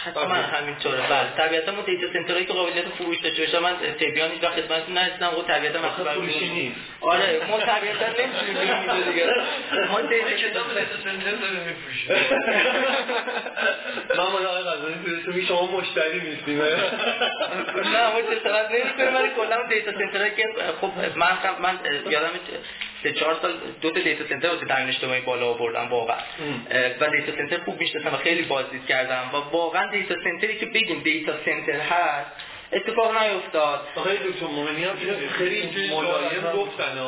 حتما همینطوره بله طبیعتا ما دیتا سنترایی که قابلیت فروش داشته باشه من تبیان اینجا خدمتتون نرسیدم خب طبیعتا مثلا فروشی نیست. آره ما طبیعتا نمی‌تونیم دیگه. [laughs] ما دیتا سنتر داره میفروشه [laughs] من آقای قضایی شما مشتری نیستیم. نه ما جسارت نمی‌کنیم ولی کلا دیتا سنترایی که خب من من یادم سه چهار سال دو تا دیتا سنتر واسه تامین اجتماعی بالا آوردم واقعا. و دیتا سنتر خوب می‌شناسم و خیلی بازدید کردم و واقعا دیتا سنتری که بگیم دیتا سنتر هست اتفاق نیفتاد. آقای دکتر مومنی هم خیلی ملایم گفتن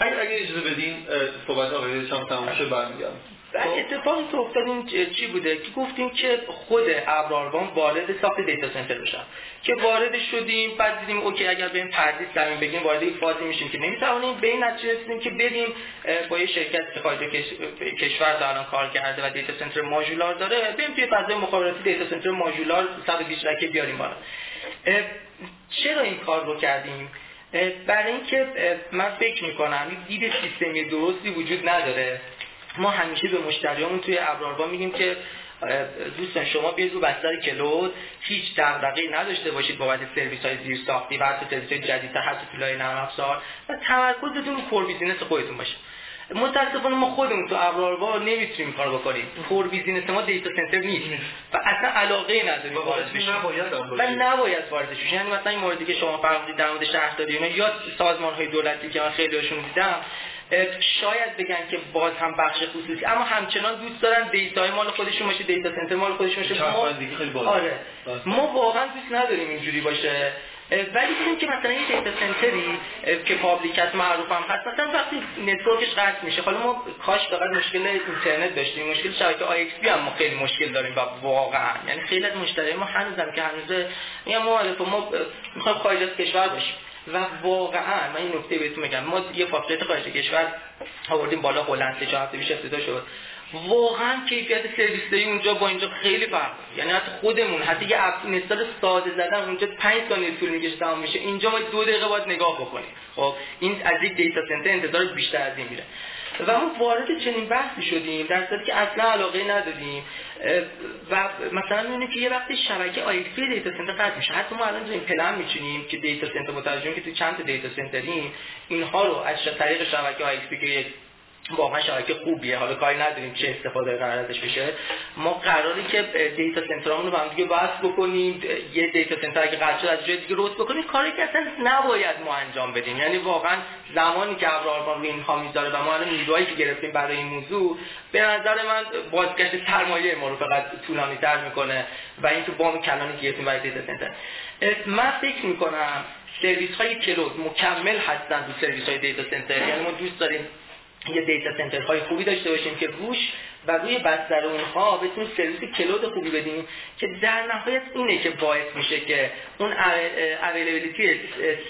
اگه اگه اجازه بدین صحبت آقای شام تموم شه برمیگردم. و اتفاقی که افتاد چی بوده؟ که گفتیم که خود ابر آروان وارد ساخت دیتا سنتر بشن. که وارد شدیم بعد دیدیم okay اگر بریم پردیس زمین بگیم وارد یک فازی میشیم که نمی‌توانیم به این نتیجه رسیدیم که بریم با یه شرکت که خارج کشور الان کار کرده و دیتا سنتر ماژولار داره بریم توی فضای مخابراتی دیتا سنتر ماژولار 120 رکه بیاریم بالا. چرا این کار رو کردیم؟ برای اینکه من فکر می‌کنم دید سیستمی درستی وجود نداره. ما همیشه به مشتریامون توی ابر آروان میگیم که دوستان شما بیاید رو بستر cloud هیچ دغدغه‌ای نداشته باشید بابت سرویس های زیر ساختی و حتی سرویس های جدیدتر حتی tool های نرم افزار و تمرکزتون رو core business خودتون باشه. متاسفانه ما خودمون تو ابر آروان نمی‌تونیم کار بکنیم. core business ما دیتا سنتر نیست و اصلا علاقه نداریم وارد بشیم و نباید وارد بشیم. یعنی مثلا این موردی که شما فرمودید در مورد شهرداری یا سازمان های دولتی که من خیلی دیدم شاید بگن که باز هم بخش خصوصی. اما همچنان دوست دارن data ی مال خودشون باشه دیتا سنتر مال خودشون باشه. ما آره. ما واقعا دوست نداریم اینجوری باشه. ولی دیدیم که مثلا این دیتا سنتری که پابلیکت معروف هم هست مثلا وقتی نتورکش قطع میشه حالا ما کاش فقط مشکل اینترنت داشتیم مشکل شبکه آی ایکس بی هم ما خیلی مشکل داریم و واقعا. یعنی خیلی از مشتری ما هنوزم که هنوز میگم ما ما می‌خوایم خارج از کشور باشیم. و واقعا من این نکته بهتون میگم. ما یه فاکتوریت خارج کشور آوردیم بالا هلند سه چهار هفته پیش افتتاح شد. واقعا کیفیت سرویس اونجا با اینجا خیلی فرق یعنی حتی خودمون حتی یه app install ساده زدن اونجا 5 ثانیه طول می‌کشه تمام میشه. اینجا ما دو دقیقه باید نگاه بکنیم. خب این از یک دیتا سنتر انتظار بیشتر از این میره. و ما وارد چنین بحثی شدیم در صورتی که اصلا علاقه نداریم. و مثلا می‌بینیم که یه وقتی شبکه آی دیتا سنتر قطع میشه. حتی ما الان این پلن میچینیم که دیتا سنتر متوجه که تو چند دیتا سنتریم. اینها رو از طریق شبکه آی که واقعا شبکه خوبیه. حالا کاری نداریم چه استفاده قرار ازش بشه. ما قراری که data center امون رو با هم دیگه وصل بکنیم. یه data center که قرار از جای دیگه route بکنیم. کاری که اصلا نباید ما انجام بدیم. یعنی واقعا زمانی که ابرآروان روی اینها می‌ذاره و ما الان نیروهایی که گرفتیم برای این موضوع به نظر من بازگشت سرمایه ما رو فقط طولانی تر می‌کنه و اینکه وام کلانی که گرفتیم برای data center. من فکر می‌کنم سرویس های cloud مکمل هستن تو سرویس های data center. یعنی ما دوست داریم یه data center های خوبی داشته باشیم که روش و روی بستر اونها بتونیم سرویس cloud خوبی بدیم که در نهایت اینه که باعث میشه که اون availability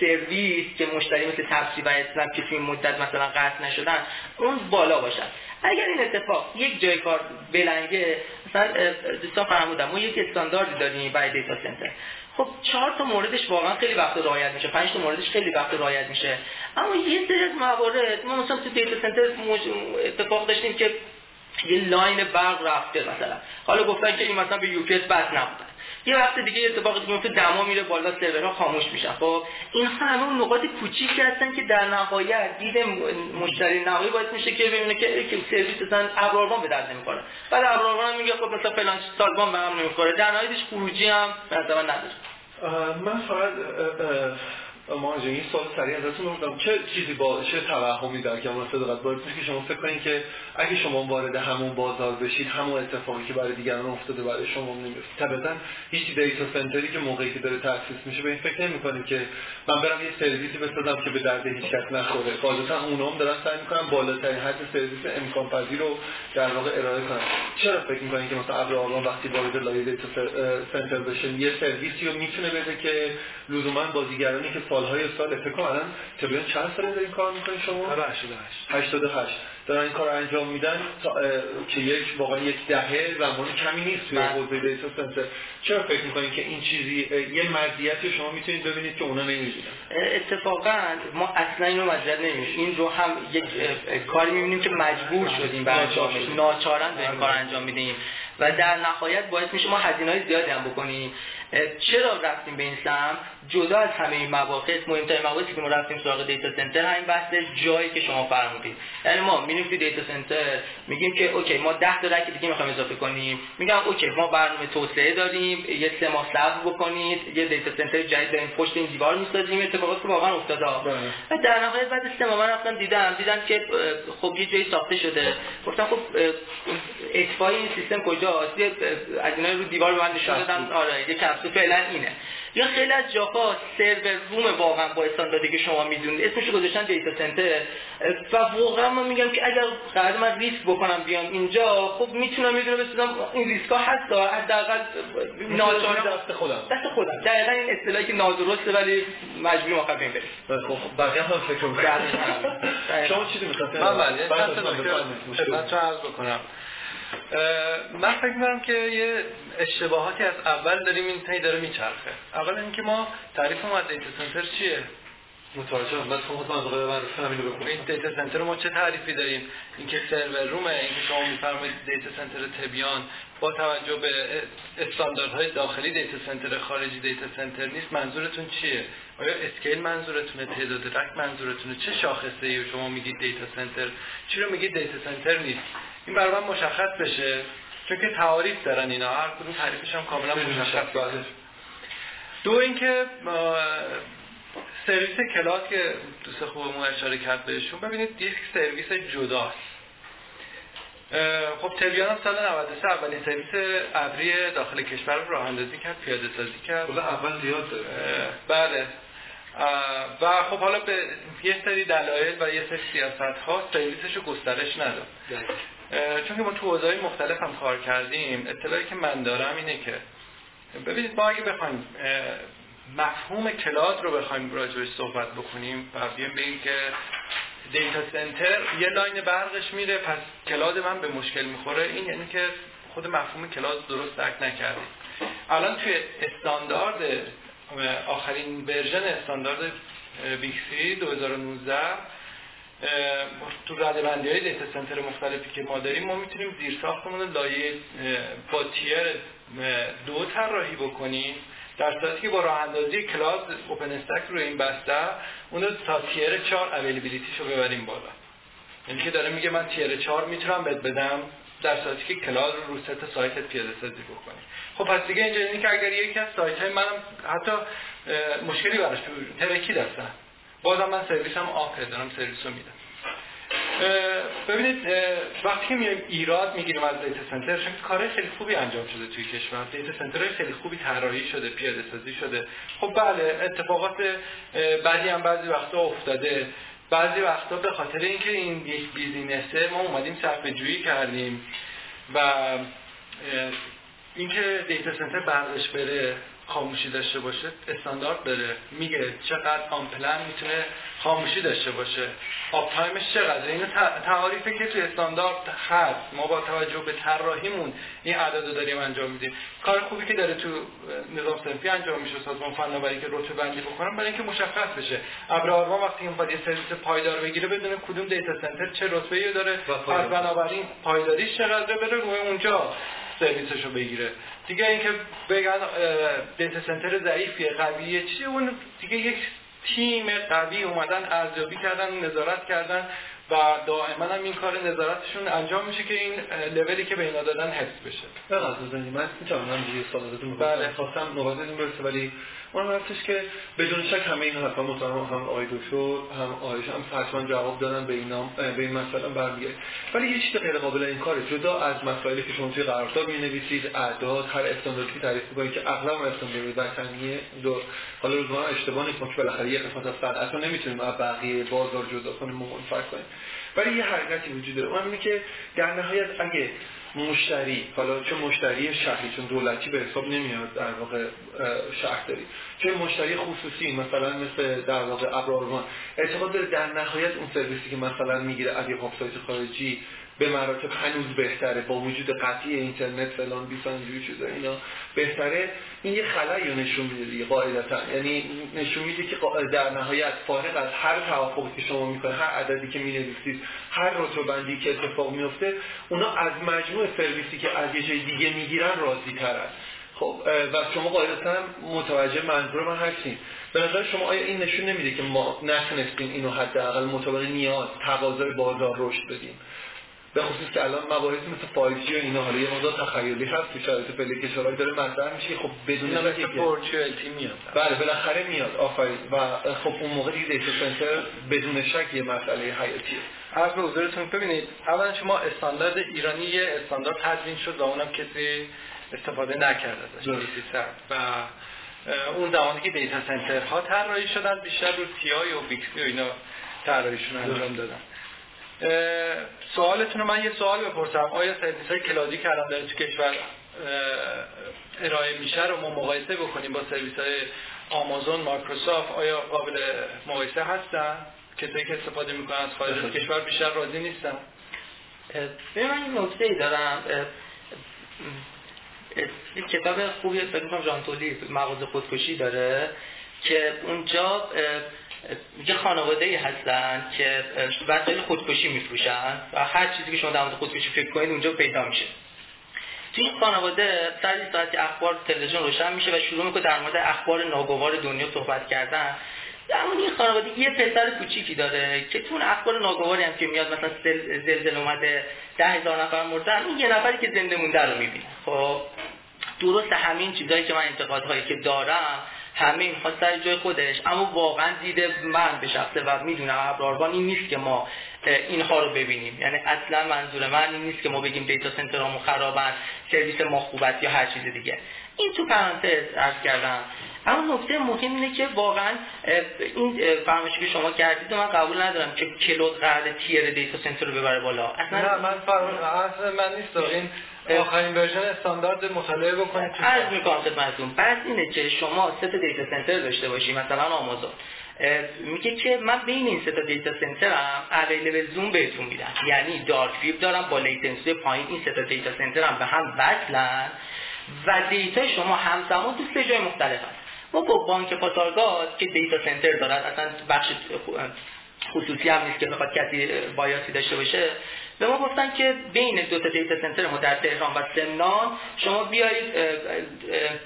سرویس که مشتری مثل تپسی و اسنپ که توی مدت مثلا قطع نشدن اون بالا باشن اگر این اتفاق یک جای کار بلنگه مثلا دوستان فرمودن ما یک استانداردی داریم برای data center. خب چهار تا موردش واقعا خیلی وقت رعایت میشه پنج تا موردش خیلی وقت رعایت میشه. اما یه سری از موارد ما مثلا تو data center اتفاق داشتیم که یه line برق رفته مثلا. حالا گفتن که این مثلا به UPS بس نبودن یه وقت دیگه اتفاق دیگه میفته دما میره بالا سرورها خاموش میشن خب این همه نقاط کوچیکی هستن که در نهایت دید مشتری نهایی باعث میشه که ببینه که که سرویس مثلا ابرآروان به درد نمی‌خوره. بعد ابراروان میگه خب مثلا فلان سازمان به هم نمی‌خوره. در نهایتش خروجی هم مثلا نداره. من فقط ما این سوال سریع ازتون بودم چه چیزی با چه توهمی در کمال صداقت باید که شما فکر کنید که اگه شما وارد همون بازار بشید همون اتفاقی که برای دیگران افتاده برای شما نمیفته؟ طبعا هیچ دیتا سنتری که موقعی که داره تاسیس میشه به این فکر نمی‌کنید که من برم یه سرویسی بسازم که به درد هیچ کس نخوره. غالبا اونا هم دارن سعی می‌کنن بالاترین حد سرویس امکان پذیر رو در واقع ارائه کنن. چرا فکر می‌کنید که مثلا ابر وقتی وارد لایه دیتا سنتر بشه یه سرویسی رو می‌تونه بده که لزوما بازیگرانی که سالهای سال فکر کنم الان تقریبا چند سال دارین کار می‌کنین شما؟ 88 88 دارن این کار انجام میدن که یک واقعا یک دهه زمان کمی نیست توی حوزه دیتا سنتر چرا فکر می‌کنین که این چیزی یه مزیتی شما می‌تونید ببینید که اونا نمی‌دونن؟ اتفاقا ما اصلا اینو مجرد نمیشه این رو هم یک کاری می‌بینیم که مجبور شدیم به انجامش. ناچاراً به این کار انجام میدیم و در نهایت باعث میشه ما هزینه های زیادی هم بکنیم. چرا رفتیم به این سمت جدا از همه این مباحث مهمترین مباحثی که ما رفتیم سراغ data center همین بحث جایی که شما فرمودید. یعنی ما میریم تو data center میگیم که okay ما 10 تا rack دیگه می‌خوایم اضافه کنیم. میگم okay ما برنامه توسعه داریم یه سه ماه صبر بکنید یه data center جدید داریم پشت این دیوار می‌سازیم اتفاقاتی که واقعا افتاده. بله. و در نهایت بعد سه ماه من رفتم دیدم دیدم که خب یه جایی ساخته شده. گفتم خب اتفاقی این سیستم کجاست یه از اینا رو دیوار به من نشون دادن. آره یه کپسول فعلا اینه. یا خیلی از جاها سرور روم واقعا با استانداردی که شما می‌دونید اسمش گذاشتن دیتا سنتر. و واقعا من میگم که اگر قرار من ریسک بکنم بیام اینجا خب می‌تونم یه دونه بسازم. این ریسک ها هست حداقل ناچارم دست خودم. دست خودم. دقیقا این اصطلاحی که نادرسته ولی مجبوری ما بریم. بریم خب بقیه هم فکر می‌کنم شما چی می‌خواید من بله خدمت عرض بکنم. من فکر می‌کنم که یه اشتباهاتی از اول داریم این تایی داره میچرخه. اول اینکه ما تعریف ما دیتا سنتر چیه؟ متوجه هم بس خود منطقه من همین رو این دیتا سنتر ما چه تعریفی داریم؟ اینکه سرور رومه اینکه شما میفرمایید دیتا سنتر تبیان. با توجه به استانداردهای داخلی data center خارجی data center نیست. منظورتون چیه؟ آیا scale منظورتونه؟ تعداد rack منظورتونه؟ چه شاخصه ای شما میگید data center چی رو میگید data center نیست؟ این برای من مشخص بشه. چون که تعاریف دارن اینا. هر کدوم تعریفش هم کاملا مشخص دو اینکه سرویس cloud که دوست خوبمون اشاره کرد بهشون. ببینید یک سرویس جداست. خب تبیان هم سال 93 اولین سرویس ابری داخل کشور رو راه اندازی کرد پیاده سازی کرد. اول زیاد بله. و خب حالا به یه سری دلایل و یه سری سیاست ها سرویسش رو گسترش نداد. چون که ما تو حوزه‌های مختلف هم کار کردیم اطلاعی که من دارم اینه که ببینید ما اگه بخوایم مفهوم کلاد رو بخوایم راجعش صحبت بکنیم و بیایم این که data center یه line برقش میره پس cloud من به مشکل می‌خوره. این یعنی که خود مفهوم cloud درست درک نکردیم الان توی استاندارد آخرین version استاندارد BICSI 2019 تو رده بندی های data center مختلفی که ما داریم ما می‌تونیم زیر ساختمون لایه با tier دو طراحی بکنیم. در صورتی که با راه اندازی cloud OpenStack روی این بستر اون رو تا tier 4 availability شو ببریم بالا. یعنی که داره میگه من tier 4 می‌تونم بهت بدم در صورتی که cloud رو رو سه سایتت پیاده سازی بکنی. خب پس دیگه اینجا اینه که اگر یکی از سایت های منم حتی مشکلی براش ترکی دستم بازم من سرویسم up ه دارم سرویس رو میدم ببینید وقتی میایم ایراد می‌گیریم از data center چون کار خیلی خوبی انجام شده توی کشور. data center خیلی خوبی طراحی شده پیاده سازی شده. خب بله اتفاقات بعدی هم بعضی وقتا افتاده. بعضی وقتا به خاطر اینکه این یک business ه ما اومدیم صرفه جویی کردیم و اینکه data center برقش بره خاموشی داشته باشه استاندارد داره. میگه چقدر unplanned می‌تونه خاموشی داشته باشه. uptime ش چقدر اینو تعاریفه که تو استاندارد هست. ما با توجه به طراحیمون این عدد داریم انجام میدیم. کار خوبی که داره تو نظام سنفی انجام میشه سازمان فناوری که رتبه بندی بکنم برای اینکه مشخص بشه. ابر وقتی می‌خواد یه سرویس پایدار بگیره بدونه کدوم دیتا سنتر چه رتبه‌ای داره پس بنابراین پایداریش چقدره بره روی اونجا. سرویسش رو بگیره. دیگه اینکه بگن دیتا سنتر ضعیفیه قویه چی اون دیگه یک تیم قوی اومدن ارزیابی کردن نظارت کردن و دائما هم این کار نظارتشون انجام میشه که این لولی که به اینا دادن حفظ بشه. بله من می‌تونم یه سوال بله. خواستم نوبت این برسه ولی اون هستش که بدون شک همه این حرفا محترم هم آقای دکتر هم آیش هم حتما جواب دادن به این به این مسئله برمیگرده ولی یه چیز غیر قابل انکار جدا از مسائلی که شما توی قرارداد می‌نویسید اعداد هر استانداردی که تعریف می‌کنید که اغلب استاندارد وطنیه دو حالا روزانه اشتباه نیست که بالاخره یه قسمت از صنعت نمی‌تونیم از بقیه بازار جدا کنیم و منفرد کنیم. ولی یه حرکتی وجود داره. اون که در نهایت اگه مشتری. حالا چه مشتری شهری؟ چون دولتی به حساب نمیاد در واقع شهرداری چه مشتری خصوصی مثلا مثل در واقع ابرارمان اعتقاد داره در نهایت اون سرویسی که مثلا می‌گیره از یه خارجی به مراتب هنوز بهتره. با وجود قطعی اینترنت فلان بیسان اینجوری چیزا اینا بهتره. این یه خلایی نشون میده دیگه قاعدتا. یعنی نشون میده که در نهایت فارغ از هر توافقی که شما می‌کنه هر عددی که می‌نویسید هر رتبه که اتفاق میفته اونا از مجموع سرویسی که از یه جای دیگه می‌گیرن راضی ترن خب و شما قاعدتا متوجه منظور من هستین. به نظر شما آیا این نشون نمیده که ما نتونستیم اینو حداقل مطابق نیاز تقاضای بازار رشد بدیم؟ به خصوص که الان مباحث مثل 5G و اینا حالا یه موضوع تخیلی هست که شرایط فعلی کشورهای داره مطرح میشه خب بدون اینکه میاد. بله بالاخره میاد آفرین. و خب اون موقع دیگه data center بدون شک یه مسئله حیاتیه. عرض به حضورتون ببینید اولا شما استاندارد ایرانی یه استاندارد تدوین شد و اونم کسی استفاده نکرده ازش و اون زمانی که data center ها طراحی شدن بیشتر رو TIA و BICSI و اینا طراحیشون انجام دادن. سوالتون رو من یه سوال بپرسم. آیا سرویس های cloud ی که الان داره تو کشور ارائه میشه رو ما مقایسه بکنیم با سرویس های آمازون مایکروسافت؟ آیا قابل مقایسه هستن؟ کسایی که استفاده می‌کنن از خارج از کشور بیشتر راضی نیستن؟ به من این نکته ای دارم این کتاب خوبی فکر می‌کنم جان تولی مغازه خودکشی داره که اونجا یه خانواده ای هستن که وسایل خودکشی میفروشن و هر چیزی که شما در مورد خودکشی فکر کنید اونجا پیدا میشه. تو این خانواده سر ساعتی اخبار تلویزیون روشن میشه و شروع می‌کنه در مورد اخبار ناگوار دنیا صحبت کردن. مورد این خانواده یه پسر کوچیکی داره که تو اخبار ناگواری هم که میاد مثلا زلزله اومده ده هزار نفر مردن اون یه نفری که زنده مونده رو می‌بینه. خب درست همین چیزایی که من انتقادهایی که دارم همه می‌خواد سر جای خودش. اما واقعا دیده من به شخصه و می‌دونم ابراروان این نیست که ما اینها رو ببینیم. یعنی اصلا منظور من این نیست که ما بگیم data center امون خرابن سرویس ما خوبه یا هر چیز دیگه. این تو پرانتز عرض کردم. اما نکته مهم اینه که واقعا این فرمایشی که شما کردید من قبول ندارم که cloud قرار tier data center رو ببره بالا. اصلا نه من اصلا من نیست این آخرین version استاندارد مطالعه بکنید عرض می‌کنم خدمتتون. بعد اینه که شما سه تا data center داشته باشی مثلا آمازون. میگه که من بین این سه تا data center هم available zone بهتون میدم. یعنی dark fiber دارم با latency پایین این سه تا data center هم به هم وصلن و data شما همزمان تو سه جای مختلف هست. ما با بانک پاسارگاد که data center دارد اصلا بخش خصوصی هم نیست که بخواد کسی bias ی داشته باشه به ما گفتن که بین دو تا data center ما در تهران و سمنان شما بیایید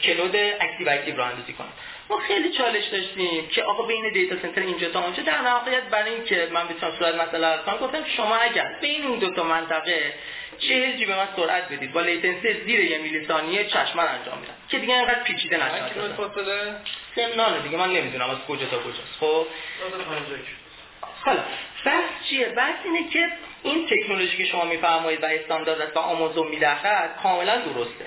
cloud active active راه اندازی کنید. ما خیلی چالش داشتیم که آقا بین data center اینجا تا اونجا. در واقعیت برای اینکه من بتونم صورت مسئله کنم گفتم شما اگر بین اون دو تا منطقه چه جی به من سرعت بدید با latency زیر یه میلی ثانیه چشم انجام میدم. که دیگه اینقدر پیچیده نشه سمنان دیگه من نمی‌دونم از کجا تا کجاست. خب؟ حالا بحث چیه؟ بحث اینه که این تکنولوژی که شما میفرمایید و استاندارد است و آمازون می‌دهد کاملا درسته.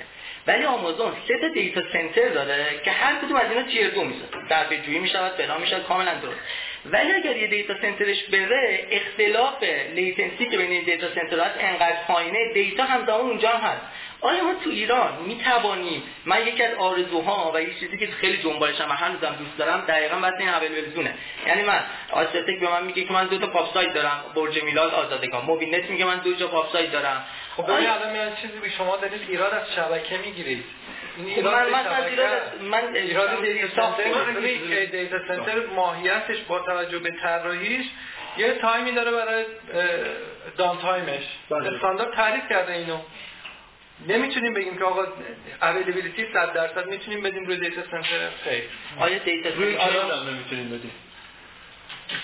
ولی آمازون سه تا data center داره که هر کدوم از اینا tier دو میشه در جویی می‌شود بنا می‌شود کاملا درست. ولی اگر یه data center ش بره اختلاف latency که بین این data center ات انقدر پایینه data هم اونجا هست. آیا ما تو ایران می توانیم من یکی از آرزوها و یه چیزی که خیلی دنبالشم و هنوزم دوست دارم دقیقا بس این اول زونه یعنی من آسیاتک به من میگه که من دو تا PoP site دارم برج میلاد آزادگان. مبین میگه من دو تا PoP site دارم. خب آیا الان میاد چیزی به شما دارید ایراد از شبکه می‌گیرید. خب من من از ایراد من ایراد data center ماهیتش با توجه به طراحیش یه تایمی داره برای downtime ش بله. استاندارد تعریف کرده اینو. نمی‌تونیم بگیم که آقا availability 100 درصد می‌تونیم بدیم روی data center خیر آیا data روی هم نمی‌تونیم بدیم.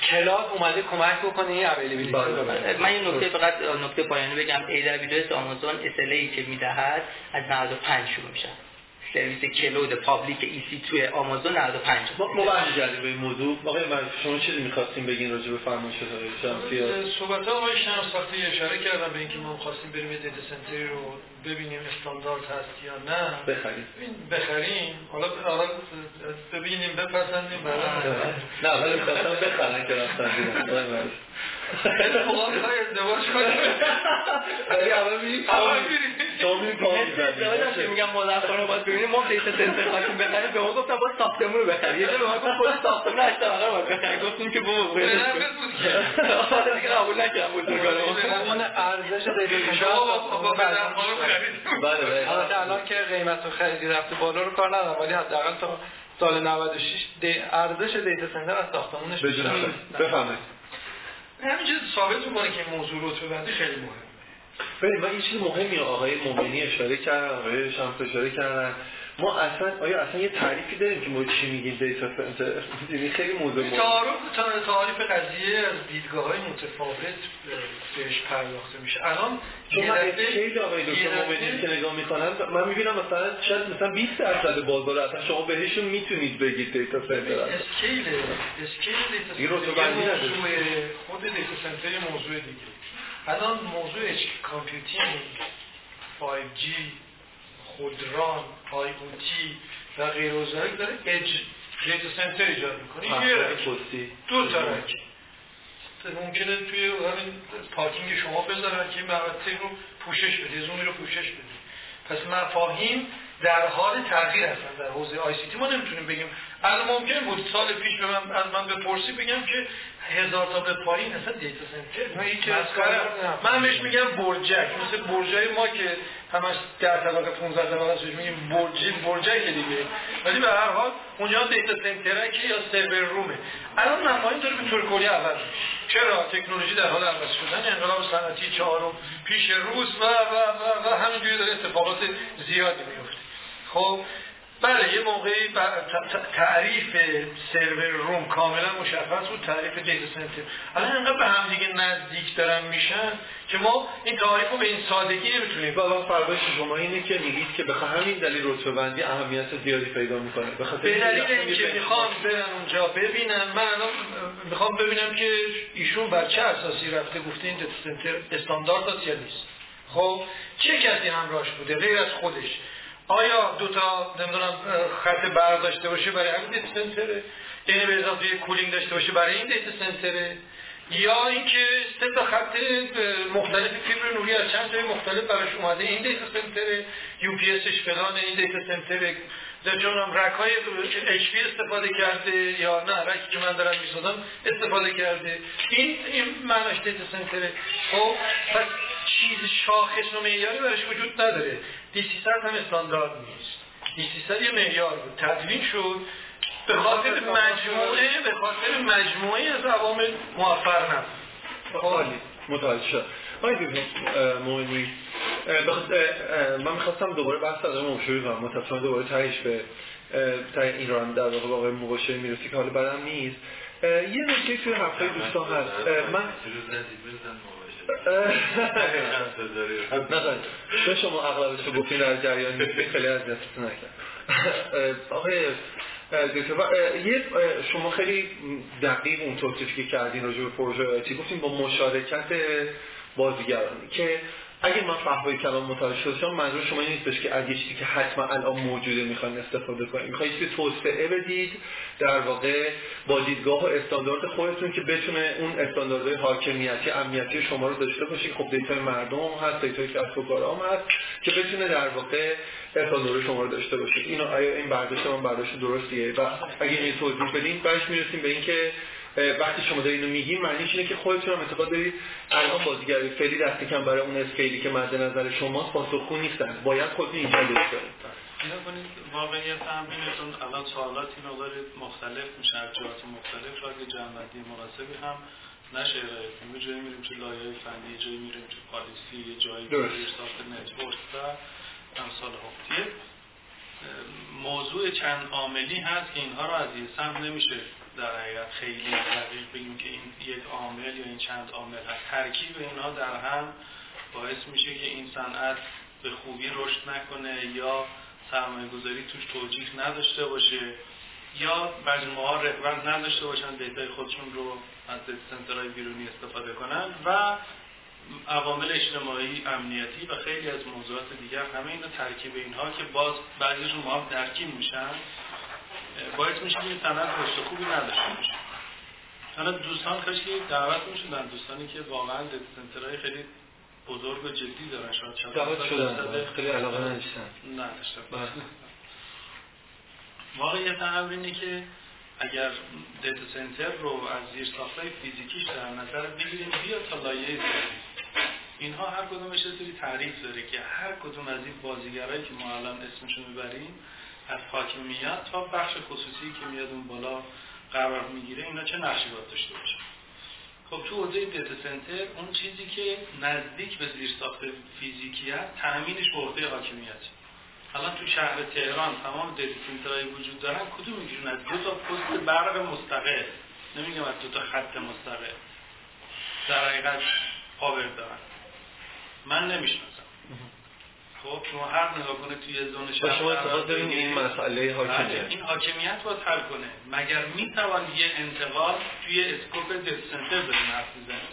cloud اومده کمک بکنه این availability رو من این نکته فقط نکته پایانی بگم. AWS آمازون SLA که می‌دهد از 95 شروع میشه. سرویس cloud public EC2 ی آمازون 95 ما ما بحث کردیم به این موضوع. آقای من شما چیزی می‌خواستیم بگین راجع به فرمایش شمسی صحبت آقای شمس وقتی اشاره کردم به اینکه ما خواستیم بریم data center ی رو ببینیم استاندارد هست یا نه. بخریم. بخریم. حالا حالا ببینیم بپسندیم. نه ولی خواستم بخرن که رفتن فوقا [laughs] می‌خوای ازدواج کنی [laughs] ولی اول میریم پا ازدواج که میگم مادر رو باید ببینیم. ما دیتا سنتر خواستیم بخریم. به ما گفتم باید ساختمون رو بخریم. یه جا به ما گفت خود ساختمون هشت طبقه رو باید بخریم. گفتیم که بابا که. حالا دیگه قبول نکردم بزرگانه اون ارزش دیتا بله بله. البته الان که قیمت و خریدی رفته بالا رو کار ندارم ولی حداقل تا سال 96 دی- ارزش دیتا سنتر از ساختمونش بفهمید همینجور ثابت می‌کنه که موضوع رتبه بندی خیلی مهمه. ببین من این چیز مهمی آقای مومنی اشاره کردن آقای شمس اشاره کردن. ما اصلا آیا اصلا یه تعریفی داریم که ما چی میگیم دیتا سنتر یعنی خیلی موضوع مهمه تعارف تا- تعاریف قضیه از دیدگاه های متفاوت بهش پرداخته میشه. الان چون من خیلی آقای دکتر مومنی که نگاه می‌کنم من می‌بینم مثلا شاید مثلا 20 درصد بازار اصلا شما بهشون می‌تونید بگید دیتا سنتر. scale scale data center خود data center موضوع دیگه. الان موضوع computing 5G خودران IoT و غیر ذلک داره edge data center ایجاد می‌کنه. یه rack. دو تا rack ممکنه توی همین پارکینگ شما بذارن که این رو پوشش بده زومی رو پوشش بده. پس مفاهیم در حال تغییر هستن در حوزه ICT. ما نمی‌تونیم بگیم. الان ممکن بود سال پیش به من از من بپرسی بگم که هزار تا به پایین اصلا data center من بهش میگم برجک. مثل برجای ما که همش در طبقه 15 طبقه میگیم برج برجک دیگه. ولی به هر حال اونجا data center که یا server room ه. الان مفاهیم داره به طور کلی عوض چرا؟ تکنولوژی در حال عوض شدن انقلاب صنعتی چهارم پیش روس و و و, و همینجوری داره اتفاقات زیادی میفته. خب بله یه موقعی تعریف سرور روم کاملا مشخص بود تعریف دیتا سنتر الان انقدر به هم دیگه نزدیک دارن میشن که ما این تعریف رو به این سادگی نمی‌تونیم. و الان فرقش شما اینه که میگید که به همین دلیل رتبه بندی اهمیت زیادی پیدا می‌کنه. به دلیل اینکه می‌خوام برن اونجا ببینم من الان می‌خوام ببینم که ایشون بر چه اساسی رفته گفته این data center استاندارد نیست. خب چه کسی همراهش بوده؟ غیر از خودش. آیا دو تا نمی‌دونم خط برق داشته باشه برای همین data center ه یعنی به اضافه cooling داشته باشه برای این data center ه یا اینکه سه تا خط مختلف فیبر نوری از چند جای مختلف براش اومده این data center ه UPS ش فلان این data center ه در جانم رک های اچ پی استفاده کرده یا نه؟ رکی که من دارم می‌سازم استفاده کرده. این این معناش دیتا سنتره خب پس چیز شاخص و معیاری براش وجود نداره. دی 300 هم استاندارد نیست. دی 300 یه معیار بود. تدوین شد. به خاطر مجموعه به خاطر مجموعه از عوامل موفق نبود. عالی. متوجه شد. مومنی من می‌خواستم دوباره بحث از مبشوری کنم. متاسفانه دوباره تهش به ته ایران در واقع با آقای مباشری می‌رسی که حالا بعدم نیست. یه نکته توی حرفای دوستان هست. من نه شما اغلبش رو گفتین در جریان خیلی از دستتون نکرد. آقای یه شما خیلی دقیق اون توصیفی که کردین راجع به پروژه آیتی گفتین؟ با مشارکت بازیگرانی که اگه من فحوای کلام متوجه شدم منظور شما این نیستش که از یه چیزی که حتما الان موجوده می‌خواین استفاده کنید می‌خواید چیزی توسعه بدید در واقع با دیدگاه و استاندارد خودتون که بتونه اون استانداردهای حاکمیتی امنیتی شما رو داشته باشید خب data ی مردم هست data ی کسب و کار هم هست که بتونه در واقع استاندارد شما رو داشته باشید اینو آیا این برداشت من برداشت درستیه؟ و اگه این توضیح بدین بعدش می‌رسیم به اینکه وقتی شما دارین اینو میگین معنیش اینه که خودتون هم اعتقاد دارید. الان بازیگری فعلی دست کم برای اون scale ی که مد نظر شماست پاسخگو نیستن. باید خودتون اینجا کنید اینا کنید واقعیت هم اینه الان سوالاتی مقدار مختلف میشه از جهات مختلف شاید یه جمع‌بندی مناسبی هم نشه. ارائه کنیم یه جایی میریم تو لایه فنی یه جایی میریم تو policy یه جایی میریم ساخت network و امثال موضوع چند عاملی هست که اینها رو از یه سمت نمیشه در حقیقت خیلی دقیق بگیم که این یک عامل یا این چند عامل هست. ترکیب اینها در هم باعث میشه که این صنعت به خوبی رشد نکنه یا سرمایه گذاری توش توجیه نداشته باشه یا مجموعه ها رقبت نداشته باشن دیتای خودشون رو از سنترهای بیرونی استفاده کنن و عوامل اجتماعی امنیتی و خیلی از موضوعات دیگر همه اینا ترکیب اینها که باز بعضیشون ما هم درکیم میشن. باعث میشه که این صنعت رشد خوبی نداشته باشه. حالا دوستان کاش که دعوت می‌شدن دوستانی که واقعا دیتا سنترهای خیلی بزرگ و جدی دارن شاید دعوت شدن خیلی علاقه نداشتن. نداشتن واقعیت امر اینه که اگر دیتا سنتر رو از زیر ساختای فیزیکیش در نظر بگیریم بیا تا لایه اینها هر کدومش سری تعریف داره که هر کدوم از این بازیگرایی که ما الان اسمشون می‌بریم از حاکمیت تا بخش خصوصی که میاد اون بالا قرار می‌گیره اینا چه نقشی باید داشته باشه؟ خب تو حوزه data center اون چیزی که نزدیک به زیرساخت فیزیکی هست تأمینش به عهده حاکمیت. الان تو شهر تهران تمام data center های وجود دارن کدوم می‌گیرن از دو تا پست برق مستقل؟ نمیگم از دو تا خط مستقل. در حقیقت power دارن. من نمی‌شناسم. خب شما هر نگاه کنه توی زون شهر شما اعتقاد دارین این مسئله حاکمیت بله، این حاکمیت باید حل کنه. مگر می‌توان یه انتقال توی اسکوپ سنتر بدون حرف بزنیم؟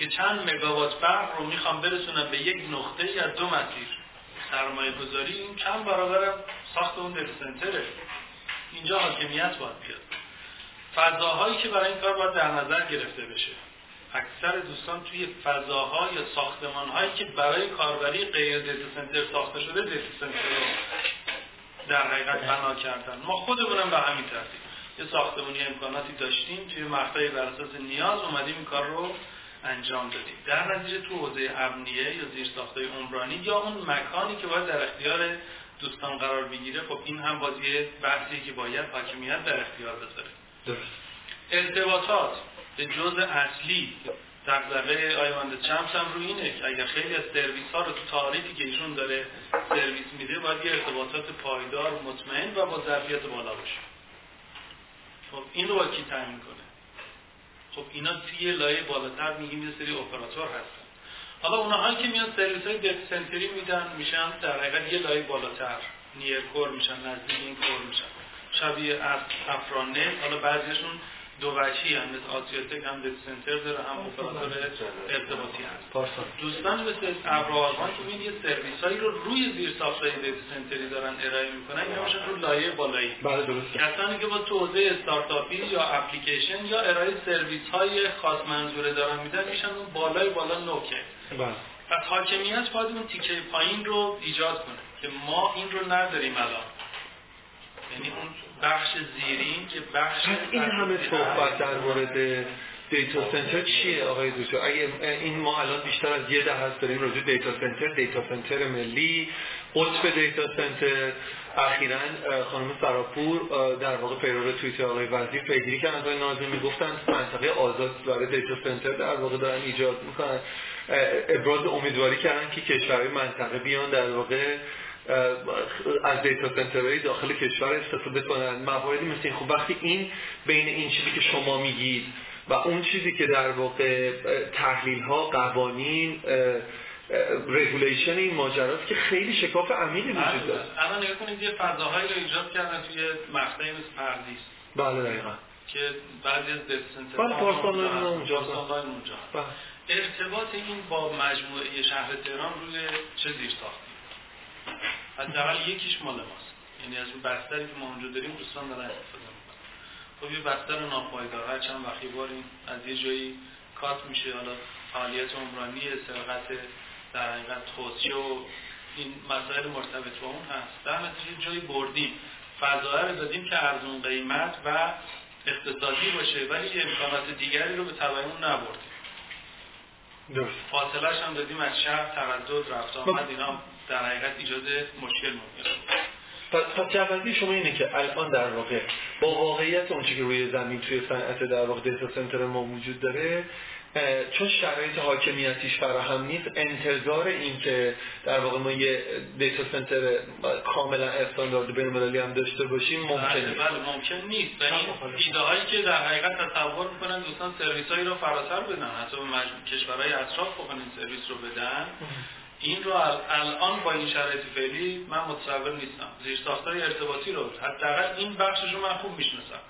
که چند مگاوات برق رو می‌خوام برسونم به یک نقطه یا دو مسیر. سرمایه گذاری این چند برابر ساخت اون سنتره. اینجا حاکمیت باید بیاد. فضاهایی که برای این کار باید در نظر گرفته بشه. اکثر دوستان توی فضاها یا ساختمان هایی که برای کاربری غیر دیتا سنتر ساخته شده دیتا سنتر رو در حقیقت بنا کردن. ما خودمونم به همین ترتیب. یه ساختمانی امکاناتی داشتیم توی مقطعی بر اساس نیاز اومدیم این کار رو انجام دادیم. در نتیجه تو حوزه امنیه یا زیر ساخته عمرانی یا اون مکانی که باید در اختیار دوستان قرار بگیره خب این هم بازی بحثی که باید حاکمیت در اختیار بذاره. درست. ارتباطات. به جز اصلی دقدقه آیوند چمس هم روی اینه که اگر خیلی از سرویس ها رو تو تعریفی که ایشون داره سرویس میده باید یه ارتباطات پایدار مطمئن و با ظرفیت بالا باشه. خب این رو باید کی تعمین کنه؟ خب اینا توی لایه بالاتر میگیم یه سری اپراتور هستن. حالا اونهایی که میان سرویس های سنتری میدن میشن در حقیقت یه لایه بالاتر. near core میشن نزدیک این core میشن. شبیه افرانت حالا بعضیشون دو وجهی هم مثل آسیاتک هم data center داره هم اپراتور ارتباطی هست. دوستان مثل ابرآروان که این یه سرویس هایی رو روی زیر ساختای data center ی دارن ارائه می‌کنن اینا میشن رو لایه بالایی. بله درست کسانی که با توزیع استارتاپی یا اپلیکیشن یا ارائه سرویس های خاص منظوره دارن میدن میشن اون بالای بالا نوکه بله. پس حاکمیت باید اون تیکه پایین رو ایجاد کنه که ما این رو نداریم الان. یعنی اون بخش زیرین که بخش این همه صحبت در مورد data center چیه آقای دوستو اگه این ما الان بیشتر از یه دهه داریم راجع data center data center ملی قطب data center اخیرا خانم سراپور در واقع پیرو توییت آقای وزیر پیگیری کردن. آقای ناظمی می‌گفتن منطقه آزاد برای data center در واقع دارن ایجاد می‌کنن. ابراز امیدواری کردن که کشورهای منطقه بیان در واقع از data center های داخل کشور استفاده کنن. مواردی مثل این خب وقتی این بین این چیزی که شما میگید و اون چیزی که در واقع تحلیل ها قوانین regulation این ماجراست که خیلی شکاف عمیقی وجود داره. الان نگاه کنید یه فضاهایی رو ایجاد کردن توی مقطعی مثل پردیس. بله دقیقا. که بعضی از data center بله پارسال اونجا اونجا. ارتباط این با مجموعه شهر تهران روی چه زیر ساختی حداقل یکیش مال ماست. یعنی از اون بستری که ما اونجا داریم دوستان دارن استفاده می‌کنن. خب یه بستر ناپایدار هر چند وقتی بار از یه جایی کات میشه حالا فعالیت عمرانی سرقت در حقیقت توصیه و این مسائل مرتبط با اون هست. در نتیجه جایی بردیم. فضایه رو دادیم که ارزون قیمت و اقتصادی باشه ولی امکانات دیگری رو به تبعیمون نبردیم. درست. فاصلش هم دادیم از شهر تردد رفت آمد اینا در حقیقت ایجاد مشکل ممکن پس جوازی شما اینه که الان در واقع با واقعیت اون که روی زمین توی صنعت در واقع دیتا سنتر ما وجود داره چون شرایط حاکمیتیش فراهم نیست انتظار این که در واقع ما یه دیتا سنتر کاملا استاندارد بین‌المللی هم داشته باشیم ممکن نیست بله ممکن نیست. و این ایده هایی که در حقیقت تصور می‌کنن دوستان سرویس هایی رو فراتر بدن حتی به کشورهای اطراف بخوان این سرویس رو بدن. این رو الان با این شرایط فعلی من متصور نیستم. زیر ساختای ارتباطی رو حداقل این بخشش رو من خوب می‌شناسم.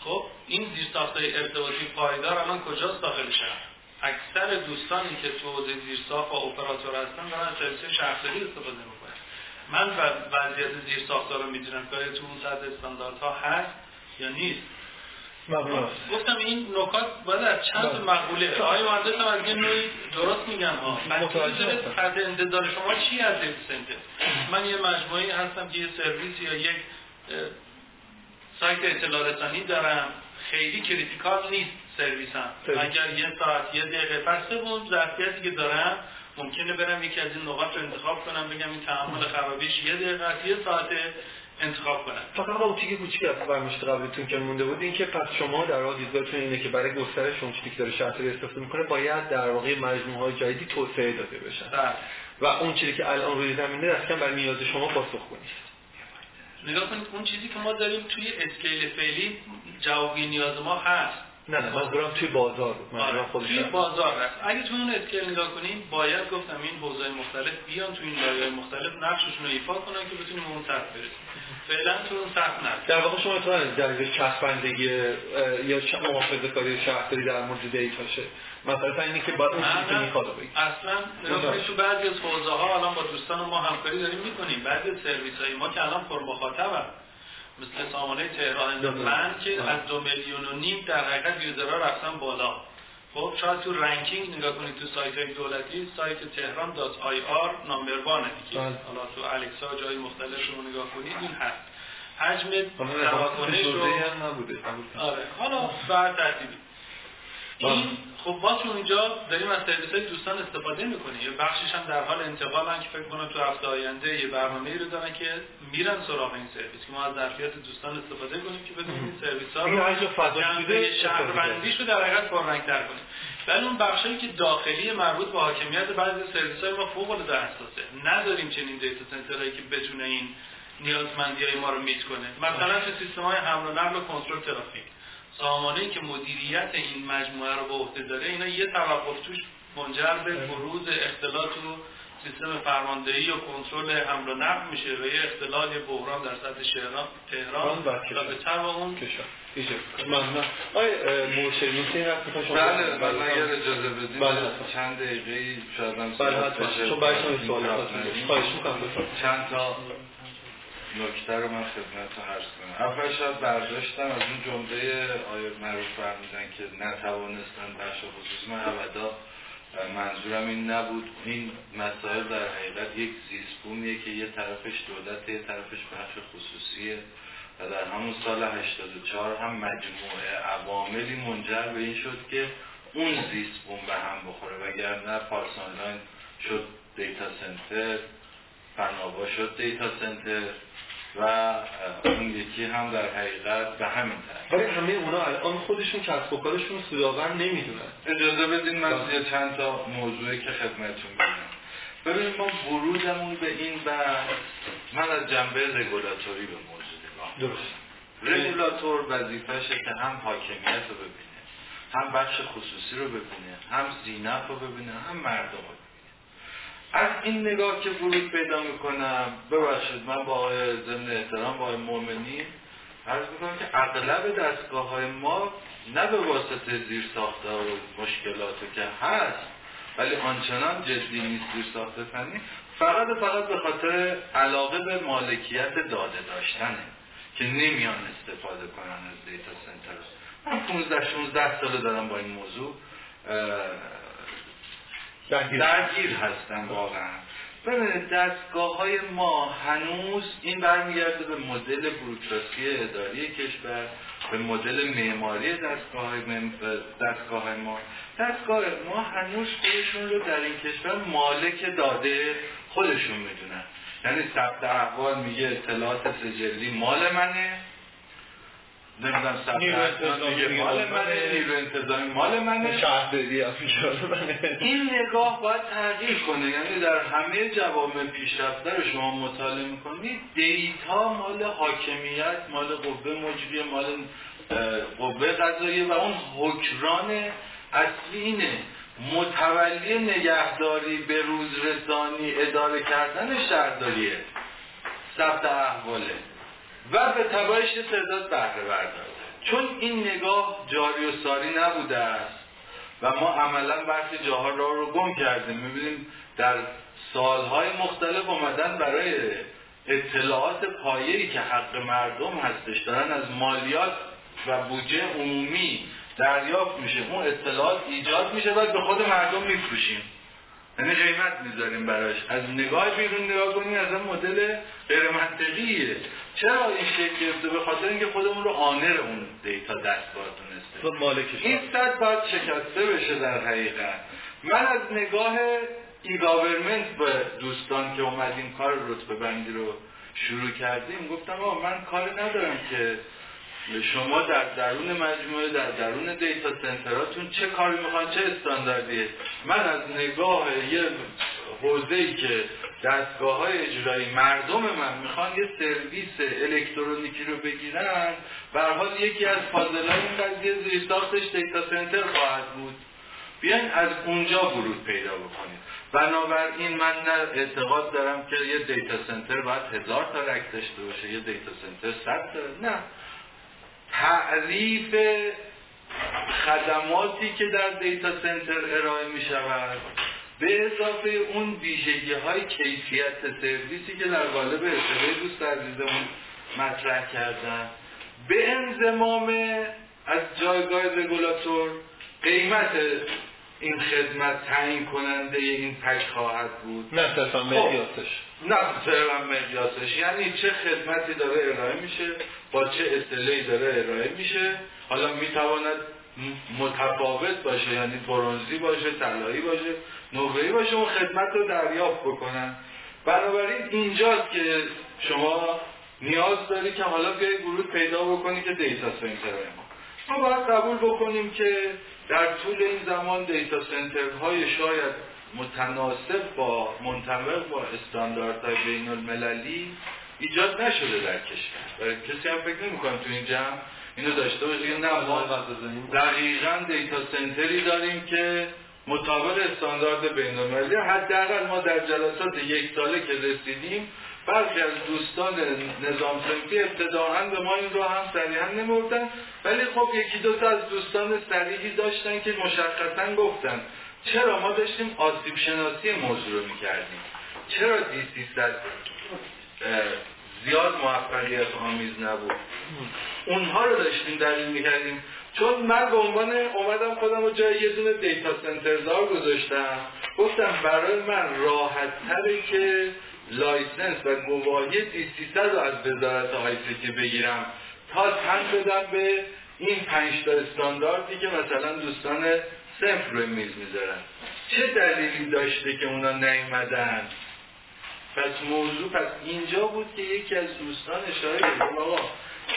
خب این زیر ساختای ارتباطی پایدار الان کجاست داخل شهر؟ اکثر دوستانی که تو حوزه زیر ساخت و اپراتور هستن دارن سرویس شهرداری استفاده می‌کنن. من وضعیت زیرساختا رو می‌دونم که تو اون سطح استانداردها هست یا نیست. گفتم این نکات باید از چند. مقوله آقای مهندس هم از یه نوعی درست میگن ها متوجه. تا انتظار شما چیه از data center من یه مجموعی هستم که یه سرویس یا یک سایت اطلاع رسانی دارم خیلی critical نیست سرویسم سرویس. اگر یه ساعت یه دقیقه پس اون ظرفیتی که دارم ممکنه برم یکی از این نقاط رو انتخاب کنم بگم این تحمل خرابیش یه دقیقه یه ساعت انتخاب کنم فقط با اون تیک کوچیک از فرمایشات قبلتون که مونده بود این که پس شما در واقع دیدگاهتون اینه که برای گسترش اون چیزی که داره شهرداری استفاده می‌کنه باید در واقع مجموعه های جدیدی توسعه داده بشن بله. و اون چیزی که الان روی زمینه دستکم برای نیاز شما پاسخگو نیست. نگاه کنید اون چیزی که ما داریم توی scale فعلی جوابگوی نیاز ما هست. نه نه منظورم توی بازار منظورم آره. توی. بازار هست اگه توی اون scale نگاه کنیم باید گفتم این حوزه‌های مختلف بیان توی این لایه‌های مختلف نقششون رو ایفا کنن که بتونیم اون سطح برسیم فعلا تو اون سطح نرسیم در واقع شما اتفاقا درد چسبندگی یا محافظه کاری شهرداری در مورد data شه مثلا اینی که باید اون چیزی که نه، نه. می‌خواد رو بگید اصلا نه. تو بعضی از حوزه ها الان با دوستان ما همکاری داریم می‌کنیم بعضی از سرویس های ما که الان پر مخاطبن مثل سامانه تهران نه. من که نه. از دو میلیون و نیم در حقیقت user ها رفتن بالا خب شاید تو ranking نگاه کنید تو سایت های دولتی سایت تهران dot ir number one ه دیگه بله. حالا تو الکسا جای مختلف رو نگاه کنید این هست حجم تراکنش رو. آره حالا به هر ترتیبی بله. این خب ما تو اونجا داریم از سرویس های دوستان استفاده می‌کنیم یه بخشش هم در حال انتقالن که فکر کنم تو هفته آینده یه برنامه رو دارن که میرن سراغ این سرویس که ما از ظرفیت دوستان استفاده کنیم که بتونیم این سرویس ها فضا جنبه شهروندیش رو در حقیقت پررنگتر کنیم. ولی اون بخشایی که داخلی مربوط به حاکمیت بعضی سرویس های ما فوق العاده حساسه. نداریم چنین data center هایی که بتونه این نیازمندی های ما رو میت کنه. مثلا تو سیستم های حمل و نقل و کنترل ترافیک. سامانه که مدیریت این مجموعه رو به عهده داره اینا یه توقف توش منجر به بروز اختلال تو سیستم فرماندهی و کنترل حمل و نقل میشه و یه اختلال یه بحران در سطح شهران تهران. و به اون کشور ممنون آقای اه، مرشد این رفت می‌خوام شما بله بله بله اگر اجازه بدید بله. چند دقیقه شاید هم بله حتما. چون این سوال. کار خواهش می‌کنم. چند تا نکته رو من خدمتتون عرض کنم اول شاید برداشتم از اون جمله آیه معروف فرمودن که نتوانستن بخش خصوصی من ابدا منظورم این نبود. این مسائل در حقیقت یک زیستبومیه که یه طرفش دولت یه طرفش بخش خصوصیه و در همون سال 84 هم مجموعه عواملی منجر به این شد که اون زیستبوم به هم بخوره. وگرنه پارس آنلاین شد دیتا سنتر فناوا شد دیتا سنتر. و اون یکی هم در حقیقت به همین طرف. ولی همه اونا الان خودشون کسب و کارشون سودآور نمی‌دونن. اجازه بدین من بله. یه چند تا موضوعی که خدمتتون بگم ببینید ما ورودمون به این بحث من از جنبه رگولاتوری به موضوع نگاه درست. رگولاتور وظیفشه که هم حاکمیت رو ببینه هم بخش خصوصی رو ببینه هم زینف رو ببینه هم مردم رو ببینه از این نگاه که ورود پیدا می‌کنم ببخشید من با آقای ضمن احترام با آقای مومنی عرض می‌کنم که اغلب دستگاه های ما نه به واسطه زیر ساخته و مشکلات که هست ولی آنچنان جدی نیست زیر ساخته فنی فقط فقط به خاطر علاقه به مالکیت داده داشتنه که نمیان استفاده کنن از دیتا سنتر من 15 16 ساله دارم با این موضوع درگیر. درگیر هستن واقعا. ببینید دستگاه های ما هنوز این برمیگرده به مدل بروکراسی اداری کشور به مدل معماری دستگاه های, دستگاه های ما. دستگاه ما هنوز خودشون رو در این کشور مالک داده خودشون می‌دونن. یعنی ثبت احوال میگه اطلاعات سجلی مال منه. نمی‌دونم ثبت نیرو انتظامی. مال منه. نیرو انتظامی. مال منه. شهرداری. این نگاه باید تغییر کنه. یعنی در همه جوامع پیشرفته رو شما مطالعه می‌کنید دیتا مال حاکمیت مال قوه مجریه مال قوه قضاییه و اون حکران اصلی اینه. متولی نگهداری به روزرسانی اداره کردن شهرداریه. ثبت احواله. و به تبعش یه تعداد بهره برداره چون این نگاه جاری و ساری نبوده است و ما عملا برخی جاها را رو گم کردیم. می‌بینیم در سالهای مختلف اومدن برای اطلاعات پایه‌ای که حق مردم هستش دارن از مالیات و بودجه عمومی دریافت میشه. اون اطلاعات ایجاد میشه بعد به خود مردم میفروشیم. یعنی قیمت می‌ذاریم براش. از نگاه بیرون نگاه کنیم از مدل غیر منطقیه چرا این شکل گرفته؟ به خاطر اینکه خودمون رو آنر اون دیتا دستگاه دونسته. این صد باید شکسته بشه در حقیقت. من از نگاه ای به دوستان که اومدیم کار رتبه بندی رو شروع کردیم گفتم آه من کار ندارم که شما در درون مجموعه در درون دیتا سنتراتون چه کاری می‌خوان چه استانداردیه؟ من از نگاه یه حوزه ای که دستگاه های اجرایی مردم من می‌خوان یه سرویس الکترونیکی رو بگیرن حال یکی از پازل های این قضیه زیرساختش دیتا سنتر خواهد بود. بیاین از اونجا ورود پیدا بکنید بنابراین من اعتقاد دارم که یه data center باید هزار تا rack داشته باشه یه data center صد تا نه. تعریف خدماتی که در data center ارائه می شود به اضافه اون ویژگی های کیفیت سرویسی که در قالب ارتباطی دوست عزیزمون مطرح کردن. به انضمام از جایگاه رگولاتور قیمت این خدمت تعیین کننده این پک خواهد بود. نه صرفا خب، نه صرفا مقیاسش. یعنی چه خدمتی داره ارائه میشه با چه اصطلاحی داره ارائه میشه. حالا می‌تواند متفاوت باشه یعنی برونزی باشه طلایی باشه نقره‌ای باشه اون خدمت رو دریافت بکنن. بنابراین اینجاست که شما نیاز داری که حالا بیای ورود پیدا بکنی که دیتا سنتر ما ما باید قبول بکنیم که در طول این زمان دیتا سنترهای شاید متناسب با منطبق با استانداردهای بین المللی ایجاد نشده در کشور. کسی هم فکر نمی تو این جمع اینو داشته باشه. نه ما دقیقا دیتا سنتری داریم که مطابق استاندارد بین المللی حداقل ما در جلسات یک ساله که رسیدیم برخی از دوستان نظام سنفی ابتداعا به ما این رو هم صریحا نموردن ولی خب یکی دو تا از دوستان صریحی داشتن که مشخصا گفتن چرا ما داشتیم آسیب شناسی موضوع رو می‌کردیم؟ چرا دی 300 زیاد موفقیت آمیز نبود؟ اونها رو داشتیم دلیل می‌کردیم. چون من به عنوان اومدم خودم رو جای یه دونه دیتا سنتر دار گذاشتم. گفتم برای من راحت تره که license و گواهی دی 300 رو از وزارت که بگیرم. تا تن بدم به این پنج تا استانداردی که مثلا دوستان فرضا روی میز می‌ذارن. چه دلیلی داشته که اونا نیومدن؟ پس موضوع پس اینجا بود که یکی از دوستان اشاره کرد آقا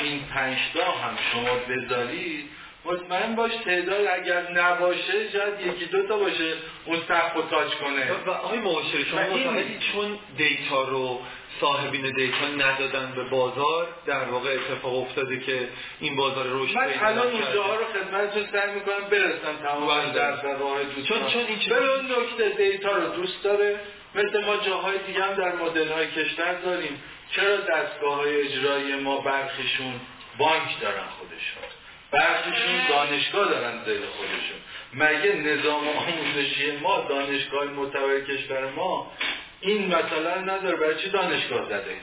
این پنج تا هم شما بذارید مطمئن باش تعداد اگر نباشه شاید یکی دو تا باشه اون سخت و تاچ کنه. و آقای معاشر شما متحدی چون دیتا رو صاحبین دیتا ندادن به بازار در واقع اتفاق افتاده که این بازار رشد من الان اونجاها رو خدمتتون سعی می‌کنم برسم تمام بله. در راه چون چون این چیز نکته دیتا رو دوست داره. مثل ما جاهای دیگه هم در مدل های کشور داریم. چرا دستگاه های اجرایی ما برخیشون بانک دارن خودشون؟ برخیشون دانشگاه دارن زیر خودشون. مگه نظام آموزشی ما دانشگاه معتبر کشور ما این مثلا نداره برای چی دانشگاه زده؟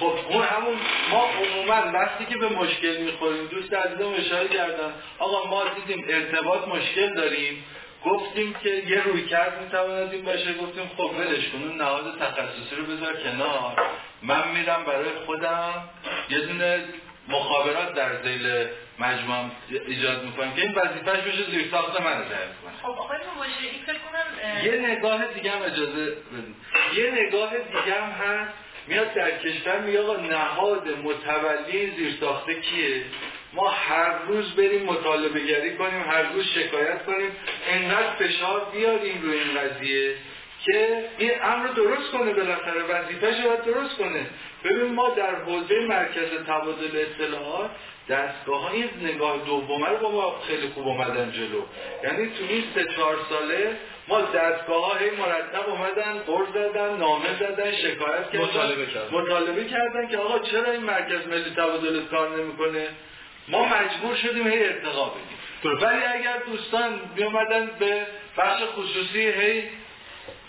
خب اون همون ما عموما وقتی که به مشکل می‌خوریم دوست عزیزم اشاره کردن آقا ما دیدیم ارتباط مشکل داریم گفتیم که یه روی کرد می‌تواند این باشه گفتیم خب ولش کن اون نهاد تخصصی رو بذار کنار. من میرم برای خودم یه دونه مخابرات در زیل مجموعه ایجاد می‌کنیم. که این وظیفهش بشه زیر ساخت من رو کنه. خب آقای فکر کنم یه نگاه دیگه هم اجازه بدیم یه نگاه دیگه هم هست. میاد در کشور میگه آقا نهاد متولی زیر ساخته کیه؟ ما هر روز بریم مطالبه گری کنیم هر روز شکایت کنیم. انقدر فشار بیاریم روی این قضیه که این امر درست کنه بالاخره. وظیفه‌ش باید درست کنه. ببین ما در حوزه مرکز تبادل اطلاعات دستگاه های نگاه دومه رو با ما خیلی خوب اومدن جلو. یعنی تو این سه چهار ساله ما دستگاه های مرتب اومدن برد زدن نامه زدن شکایت کردن. مطالبه کردن. مطالبه کردن که آقا چرا این مرکز ملی تبادل کار نمی‌کنه؟ ما مجبور شدیم هی ارتقا بدیم. ولی اگر دوستان بیامدن به بخش خصوصی هی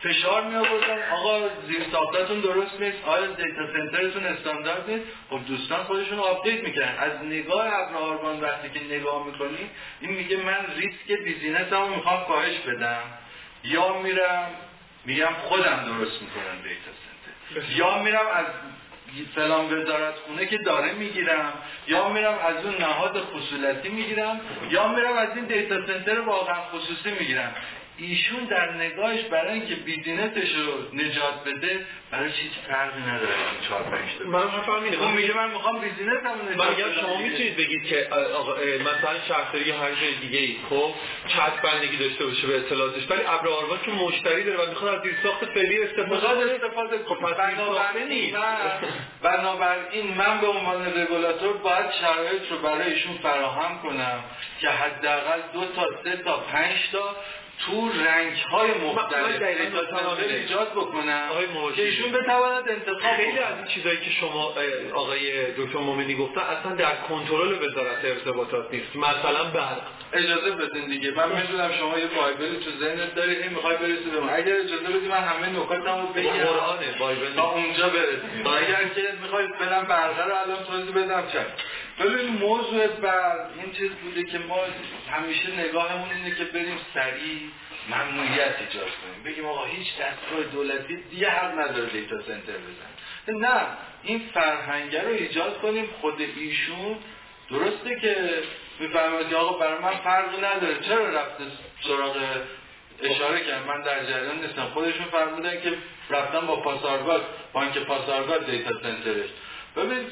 فشار می آوردن آقا زیر ساختتون درست نیست. آیا data center تون استاندارد نیست؟ خب دوستان خودشون update می‌کنن. از نگاه ابر آروان وقتی که نگاه می‌کنی این میگه من ریسک business رو می‌خوام کاهش بدم. یا میرم میگم خودم درست می‌کنم data center یا میرم از فلان وزارت خونه که داره می‌گیرم. یا میرم از اون نهاد خصولتی می‌گیرم. یا میرم از این data center واقعا خصوصی می‌گیرم. ایشون در نگاهش برای اینکه business ش رو نجات بده برای چیز فرقی نداره این چهار پنج تا. من فهمیدم. اون میگه من می‌خوام business م نجات من شما می‌تونید بگید که آقا مثلا شهرداری یا هر جای دیگه ای خب چسبندگی داشته باشه به اطلاعاتش ولی ابر آروان که مشتری داره و می‌خواد از زیر ساخت فعلی استفاده استفاده خب پس بنابراین بنابراین من به عنوان رگولاتور باید شرایط رو برای ایشون فراهم کنم که حداقل دو تا سه تا پنج تا تو رنگ های مختلف ایجاد بکنن که ایشون بتواند انتخاب خیلی از این چیزایی که شما آقای دکتر مومنی گفتن اصلا در کنترل وزارت ارتباطات نیست. مثلا برق. اجازه بدین دیگه. من می‌دونم شما یه بایبلی تو ذهنت داری. این می‌خوای برسی به من اگر اجازه بدی من همه نکاتمو بگم. قرآنه بایبل تا اونجا برسیم. اگر که می‌خوای برم برقه رو الان توضیح بدم چه؟ ببین موضوع بر این چیز بوده که ما همیشه نگاهمون اینه که بریم سریع ممنوعیت ایجاد کنیم. بگیم آقا هیچ دستگاه دولتی دیگه حق نداره دیتا سنتر بزن نه این فرهنگه رو ایجاد کنیم خود ایشون. درسته که که آقا برای من فرقی نداره. چرا رفته سراغ اشاره کرد؟ من در جریان نیستم. خودشون فرمودن که رفتن با پاسارگاد بانک پاسارگاد data center ش. ببین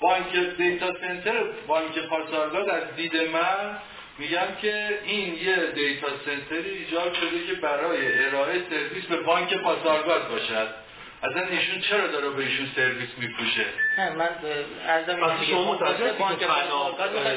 بانک data center بانک پاسارگاد از دید من میگم که این یه data center ی ایجاد شده که برای ارائه سرویس به بانک پاسارگاد باشد. اصلا ایشون چرا داره به ایشون سرویس میفروشه نه من عرضم پس شما متوجه بانک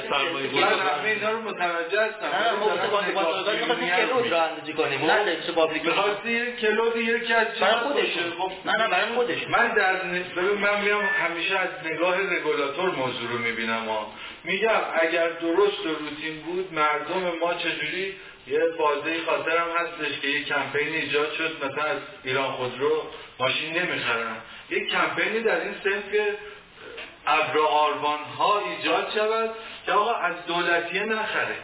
سرمایه من همه اینا رو متوجه هستم. نه ما بانک می‌خواستیم cloud راه اندازی کنیم. نه. لکس پابلیک می‌خواستی کلود یکی از برای خودشون نه نه برای خودشون من در ببین من میام همیشه از نگاه رگولاتور موضوع رو می‌بینم ها. میگم اگر درست و روتین بود مردم ما چجوری؟ یه بازه خاطرم هستش که یه کمپین ایجاد شد مثلا از ایران خودرو. ماشین نمی‌خرن یه کمپینی در این سنف که ابر آروان ها ایجاد شود که آقا از دولتیه نخره.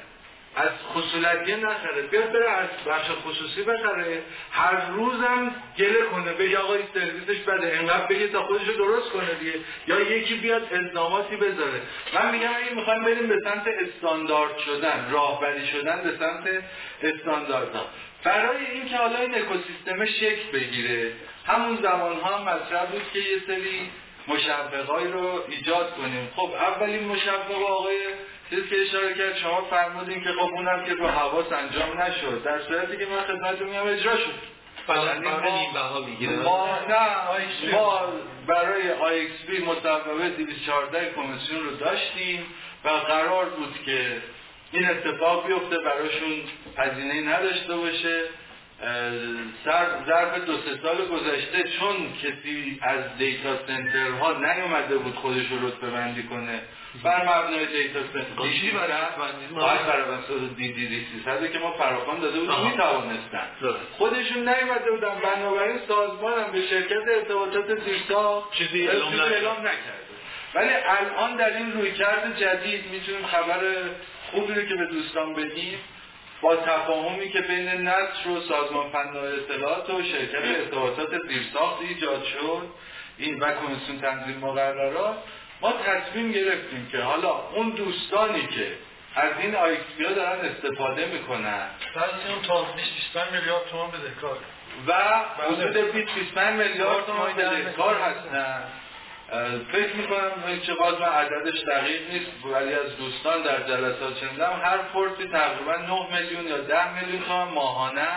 از خصولتیه نخره. بره از بخش خصوصی بخره. هر روزم گله کنه. بگه آقا این سرویسش بده. انقدر بگه تا خودشو درست کنه دیگه. یا یکی بیاد الزاماتی بذاره. من میگم اگه می‌خوایم بریم به سمت استاندارد شدن راهبری شدن به سمت استانداردها. برای اینکه حالا این اکوسیستم شکل بگیره همون زمان ها هم مطرح بود که یه سری مشوقایی رو ایجاد کنیم. خب اولین مشوق آقای چیز که اشاره کرد شما فرمودین که خب اونم که رو حواس انجام نشد. در صورتی که من خدمتتون میگم اجرا شد. یعنی ما, نه ما برای IXP مصوبه 214 کمیسیون رو داشتیم و قرار بود که این اتفاق بیفته براشون هزینه نداشته باشه. ظرف دو سه سال گذشته چون کسی از دیتا سنترها نیومده بود خودش رو رتبه بندی کنه. بر مبنای دیتا سنتر دیشی برای برای دی دی دی سی که ما فراخوان داده بودیم می‌توانستن. خودشون نیومده بودن. بنابراین سازمان هم به شرکت ارتباطات زیرسا چیزی اعلام نکرده. ولی الان در این رویکرد جدید می‌تونیم خبر خوبی رو که به دوستان بدیم. با تفاهمی که بین نصر و سازمان فنای اطلاعات و شرکت ارتباطات زیرساخت ایجاد شد این و کمیسیون تنظیم مقررات ما تصمیم گرفتیم که حالا اون دوستانی که از این آیکس ها دارن استفاده می‌کنن. اون تا 25 میلیارد تومان بدهکار. و حدود 25 میلیارد تومان بدهکار هستن. فکر می‌کنم چه باز من عددش دقیق نیست ولی از دوستان در جلسات شنیدم هر پورتی تقریبا 9 میلیون یا 10 میلیون تومان ماهانه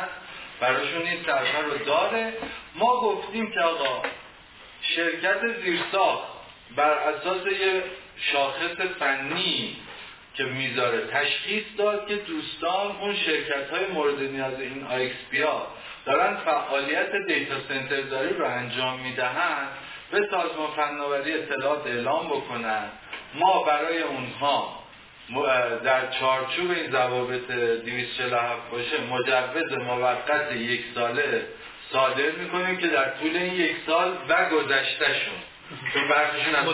براشون این سرفه رو داره. ما گفتیم که آقا شرکت زیرساخت بر اساس یه شاخص فنی که می‌ذاره تشخیص داد که دوستان اون شرکت های مورد نیاز این آیکس ها دارن فعالیت دیتا سنتر رو انجام می‌دهند به سازمان فناوری اطلاعات اعلام بکنن. ما برای اونها در چارچوب این ضوابط 247 باشه مجوز موقت یک ساله صادر می‌کنیم که در طول این یک سال و گذشتهشون. چون برخشون از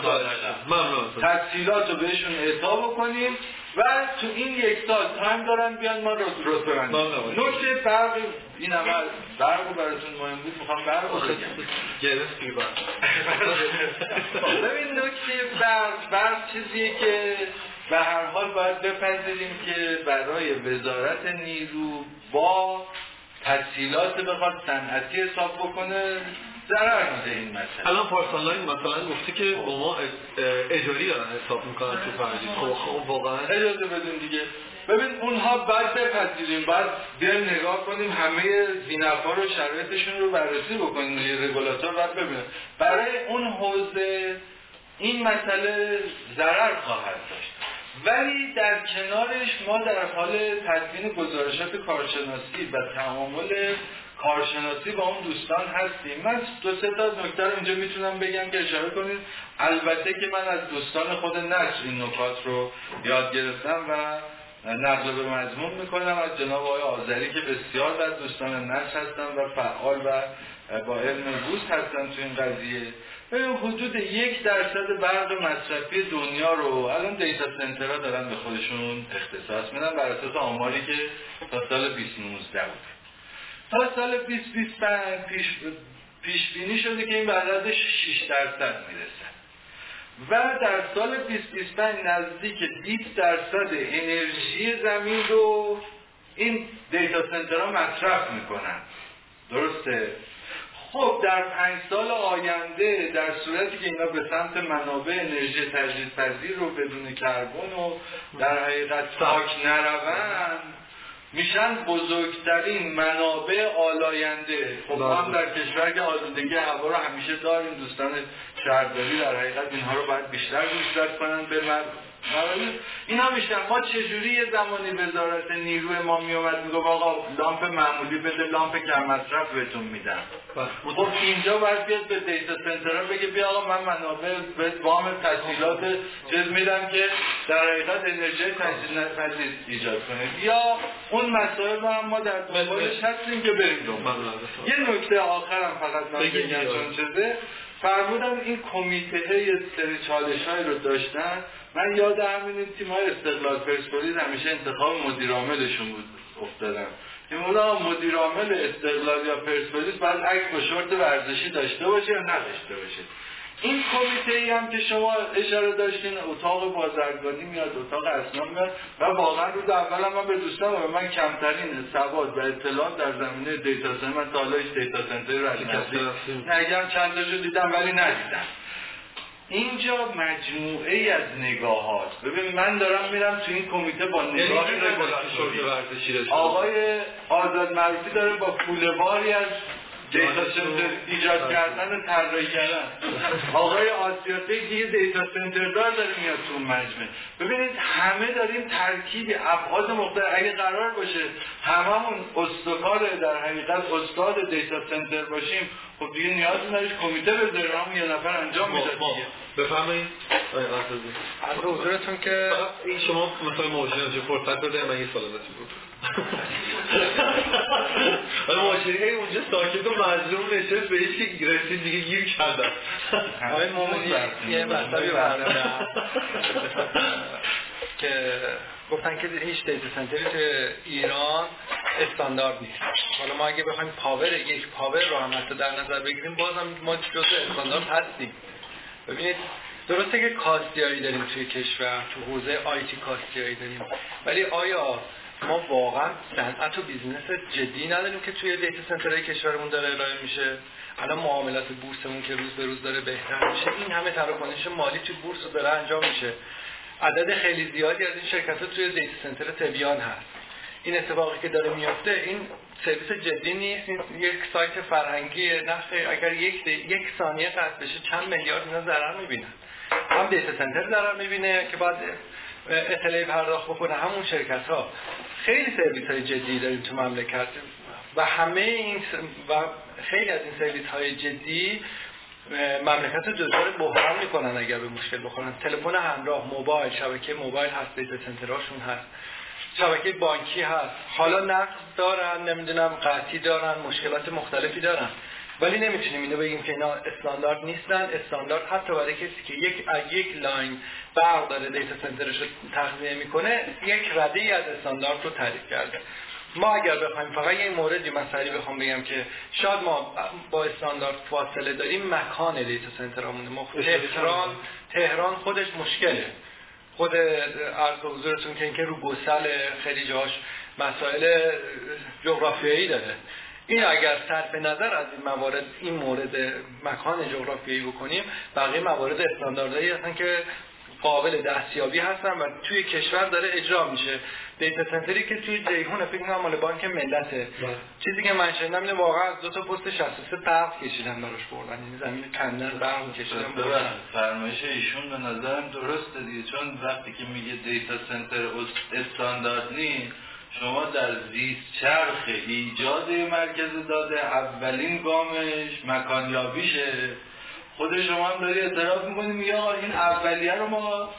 تحصیلات رو بهشون اعطا بکنیم. و تو این یک سال تایم دارن بیان ما رو ببندیم نکته فرق این اول برق براتون مهم بود می‌خوام برق رو گرفتی ببین نکته برق برق چیزیه که به هر حال باید بپذیریم که برای وزارت نیرو با تسهیلات بخواد صنعتی حساب بکنه. ضرر میده این مسئله. الان پارسال لاین مثلا گفته که با ما اجاری دارن حساب می‌کنن تو فرجی خب خب واقعا اجازه بدون دیگه. ببین اونها بعد بپذیریم بعد بیایم نگاه کنیم همه زینفا رو شرایطشون رو بررسی بکنیم یه رگولاتور بعد ببینیم. برای اون حوزه این مسئله ضرر خواهد داشت. ولی در کنارش ما در حال تدوین گزارشات کارشناسی و تعامل کارشناسی با اون دوستان هستیم. من دو سه تا نکته رو اینجا می‌تونم بگم که اشاره کنید البته که من از دوستان خود نشر این نکات رو یاد گرفتم و نقل به مضمون می‌کنم. از جناب آقای آذری که بسیار در دوستان نشر هستن و فعال و با علم روز هستن تو این قضیه. حدود یک درصد برق مصرفی دنیا رو الان دیتا سنترها دارن به خودشون اختصاص میدن بر اساس آماری که تا سال 2019 بود. تا سال 2025 پیش, پیش بینی شده که این به 6 درصد می‌رسه. و در سال 2025 نزدیک 20 درصد انرژی زمین رو این دیتا سنترها مصرف می‌کنن. درسته؟ خب در پنج سال آینده در صورتی که اینا به سمت منابع انرژی تجدیدپذیر رو بدون کربن و در حقیقت ساک نروند میشن بزرگترین منابع آلاینده. خب ما هم در کشور که آلودگی هوا رو همیشه داریم دوستان شهرداری در حقیقت اینها رو باید بیشتر گوشزد کنن به اینا میشن ما چجوری یه زمانی وزارت نیروی ما میومد میگو آقا لامپ معمولی بده لامپ کم مصرف بهتون میدم. بله. خب اینجا باید بیاد به دیتا سنترها بگه بیا آقا من منابع به وام تسهیلات چیز میدم که در حقیقت انرژی تجدید پذیر ایجاد کنه. یا اون مسائل رو هم ما در دنبالش هستیم که بریم دنبال. یه نکته آخرم فقط من بگم چون چیزه. فرمودن این کمیته یه سری چالش رو داشتن. من یاد همین تیم های استقلال پرسپولیس همیشه انتخاب مدیر عاملشون بود افتادم این مولا مدیر عامل استقلال یا پرسپولیس باید عکس با شورت ورزشی داشته باشه یا نداشته باشه. این کمیته ای هم که شما اشاره داشتین اتاق بازرگانی میاد اتاق اسناد میاد و واقعا روز اول من به دوستان و من کمترین سواد و اطلاعات در زمینه دیتا سنتر من تا حالا دیتا سنتر رو نگم چند دیدم ولی ندیدم. اینجا مجموعه ای از نگاهات. ببین من دارم میرم تو این کمیته با یعنی نگاه آقای آزاد معروفی داره با پولواری از دیتا سنتر ایجاد کردن و طراحی کردن. آقای آسیاتک دیگه دیتا سنتر دار داره میاد تو مجمع. ببینید همه داریم ترکیب ابعاد مختلف. اگه قرار باشه هممون استکار در حقیقت استاد دیتا سنتر باشیم خب دیگه نیاز ندارید کمیته بذاریم. همون یه نفر انجام میده دیگه. بفرمایید. از حضورتون که شما مثلا موجود فرصت بده من یه سوال آره ماشینی اونجا ساکت و مظلوم نشست به هیچ که رسید دیگه گیر کردن. آقای مومونی یه مطلبی که گفتن که هیچ دیتا سنتری تو ایران استاندارد نیست. حالا ما اگه بخوایم power یک power رو هم حتی در نظر بگیریم بازم ما جزء استاندارد هستیم. ببینید درسته که کاستیایی داریم توی کشور تو حوزه IT کاستیایی داریم. ولی آیا ما واقعا صنعت و business جدی نداریم که توی data center های کشورمون داره ارائه میشه. الان معاملات بورسمون که روز به روز داره بهتر میشه. این همه تراکنش مالی توی بورس داره انجام میشه. عدد خیلی زیادی از این شرکت ها توی دیتا سنتر تبیان هست. این اتفاقی که داره میفته این سرویس جدی نیست. یک سایت فرهنگی نفس اگر یک یک ثانیه قطع بشه چند میلیارد اینا ضرر می‌بینن. هم دیتا سنتر ضرر می‌بینه که بعد اطلاعی پرداخت بکنه. همون شرکت ها خیلی سرویس های جدی داریم تو مملکت. و همه این و خیلی از این سرویس های جدی مملکت رو دچار بحران می‌کنن اگر به مشکل بخورن. تلفن همراه موبایل شبکه موبایل هست دیتا سنتراشون هست. شبکه بانکی هست. حالا نقص دارن نمی‌دونم قطعی دارن مشکلات مختلفی دارن. ولی نمی‌تونیم اینو بگیم که اینا استاندارد نیستن. استاندارد حتی برای کسی که یک یک line برق داره دیتا سنترش رو تغذیه می‌کنه یک رده ای از استاندارد رو تعریف کرده. ما اگر بخوایم فقط یه موردی مسئله بخوام بگم که شاید ما با استاندارد فاصله داریم مکان دیتا سنترامونه ما تهران تهران خودش مشکله. خود عرض حضورتون که اینکه رو گسل خیلی جاش مسائل جغرافیایی داره. این اگر صرف نظر از این موارد این مورد مکان جغرافیایی بکنیم بقیه موارد استانداردهایی هستن که قابل دستیابی هستن و توی کشور داره اجرا میشه. دیتا سنتری که توی جیهون فکر کنم مال بانک ملته. بله. چیزی که من شنیدم اینه واقعا از دو تا پست 63 برق کشیدن براش بردن. یعنی زمین کندن برق کشیدن بردن. فرمایش ایشون به نظرم درسته دیگه. چون وقتی که میگه دیتا سنتر استاندارد نیست شما در زیست چرخ ایجاد مرکز داده اولین گامش مکانیابیشه. خود شما هم داری اعتراف می‌کنی میگه آقا این اولیه رو ما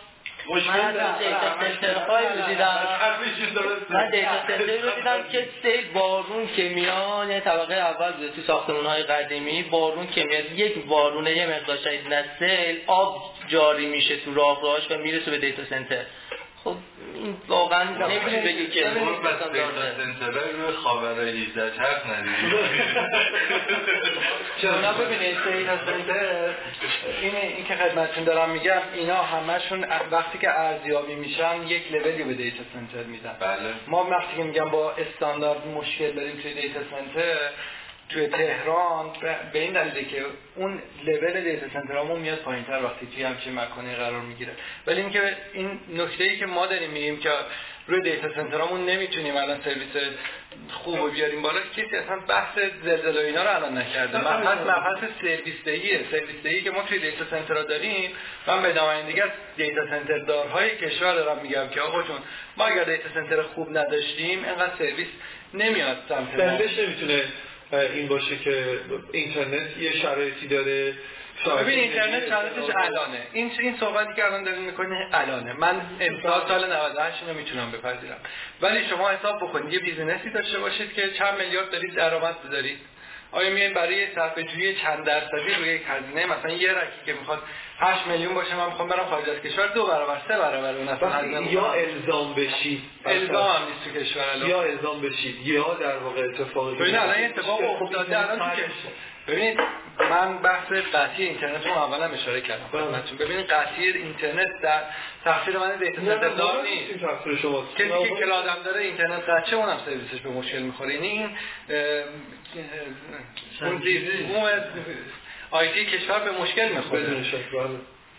من دیتا سنترهای رو دیدم. من دیتا سنتر رو دیدم که سیل بارون که میان یه طبقه اول بوده تو ساختمون های قدیمی بارون که میاد یک وارونه یه مقدار شدید نه سیل آب جاری میشه تو راه راهش و می‌رسه به دیتا سنتر. این واقعا نمیشه بگی که روی خاوره 18 چرخ ندیدی. [laughs] چرا؟ ببینید این این که خدمتتون دارم میگم اینا همشون وقتی که ارزیابی میشن یک لولی به دیتا سنتر میدن. بله. ما وقتی که میگم با استاندارد مشکل داریم توی دیتا سنتر توی تهران به این دلیله که اون لول دیتا سنترامون میاد پایینتر وقتی توی همچین مکانی قرار می‌گیره. ولی اینکه این نکته ای که ما داریم میگیم که روی دیتا سنترامون نمی‌تونیم الان سرویس خوب بیاریم بالا کسی اصلا بحث زلزله اینا رو الان نکرده. مبحث مبحث سرویس دهیه سرویس دهی که ما توی دیتا سنترها داریم من به نمایندگی از دیتا سنتر دارهای کشور دارم میگم که آقا جون ما اگر دیتا سنتر خوب نداشتیم اینقدر سرویس نمیاد سمت ما. نمی‌تونه این باشه که اینترنت یه شرایطی داره. ببین اینترنت شرایطش الانه. این این صحبتی که الان دارین می‌کنه الانه. من امسال سال 98 اینو می‌تونم بپذیرم. ولی شما حساب بکنید. یه business ی داشته باشید که چند میلیارد دارید درآمد بذارید. آیا میایین برای صرفه جویی چند درصدی روی یک هزینه؟ مثلا یه rack ی که می‌خواد 8 میلیون باشه من می‌خوام برم خارج از کشور. دو برابر سه برابر اون اصلا یا الزام بشید. الزام نیست تو کشور الان. یا الزام بشید. یا در واقع اتفاقی ببین الان اتفاق افتاده الان تو ببینید من بحث قطعی اینترنت رو اولا اشاره کردم خدمتتون. ببینید قطعی اینترنت در تقصیر من دیتا سنتر دار نیست. کسی که کلادم داره اینترنت قطعه اونم سرویسش به مشکل می‌خوره. یعنی این اون بوم IT کشور به مشکل می‌خوره.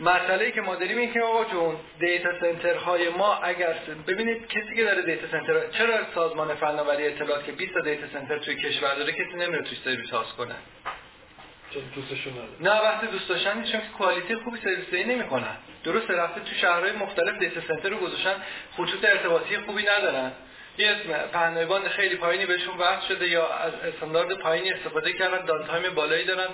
مسئله که ما داریم این که آقا جون دیتا سنترهای ما اگر ببینید کسی که داره دیتا سنتر چرا سازمان فناوری اطلاعات که 20 تا دیتا سنتر توی کشور داره کسی نمیره توی سرویس host کنه؟ دوستشون نه وقتی دوست داشتن چون که quality خوبی سرویس دهی نمی‌کنن. درست رفته تو شهرهای مختلف دیتا سنتر رو گذاشتن خطوط ارتباطی خوبی ندارن. یه پهنای خیلی پایینی بهشون وقت شده یا از استاندارد پایینی استفاده کردن down time بالایی دارن.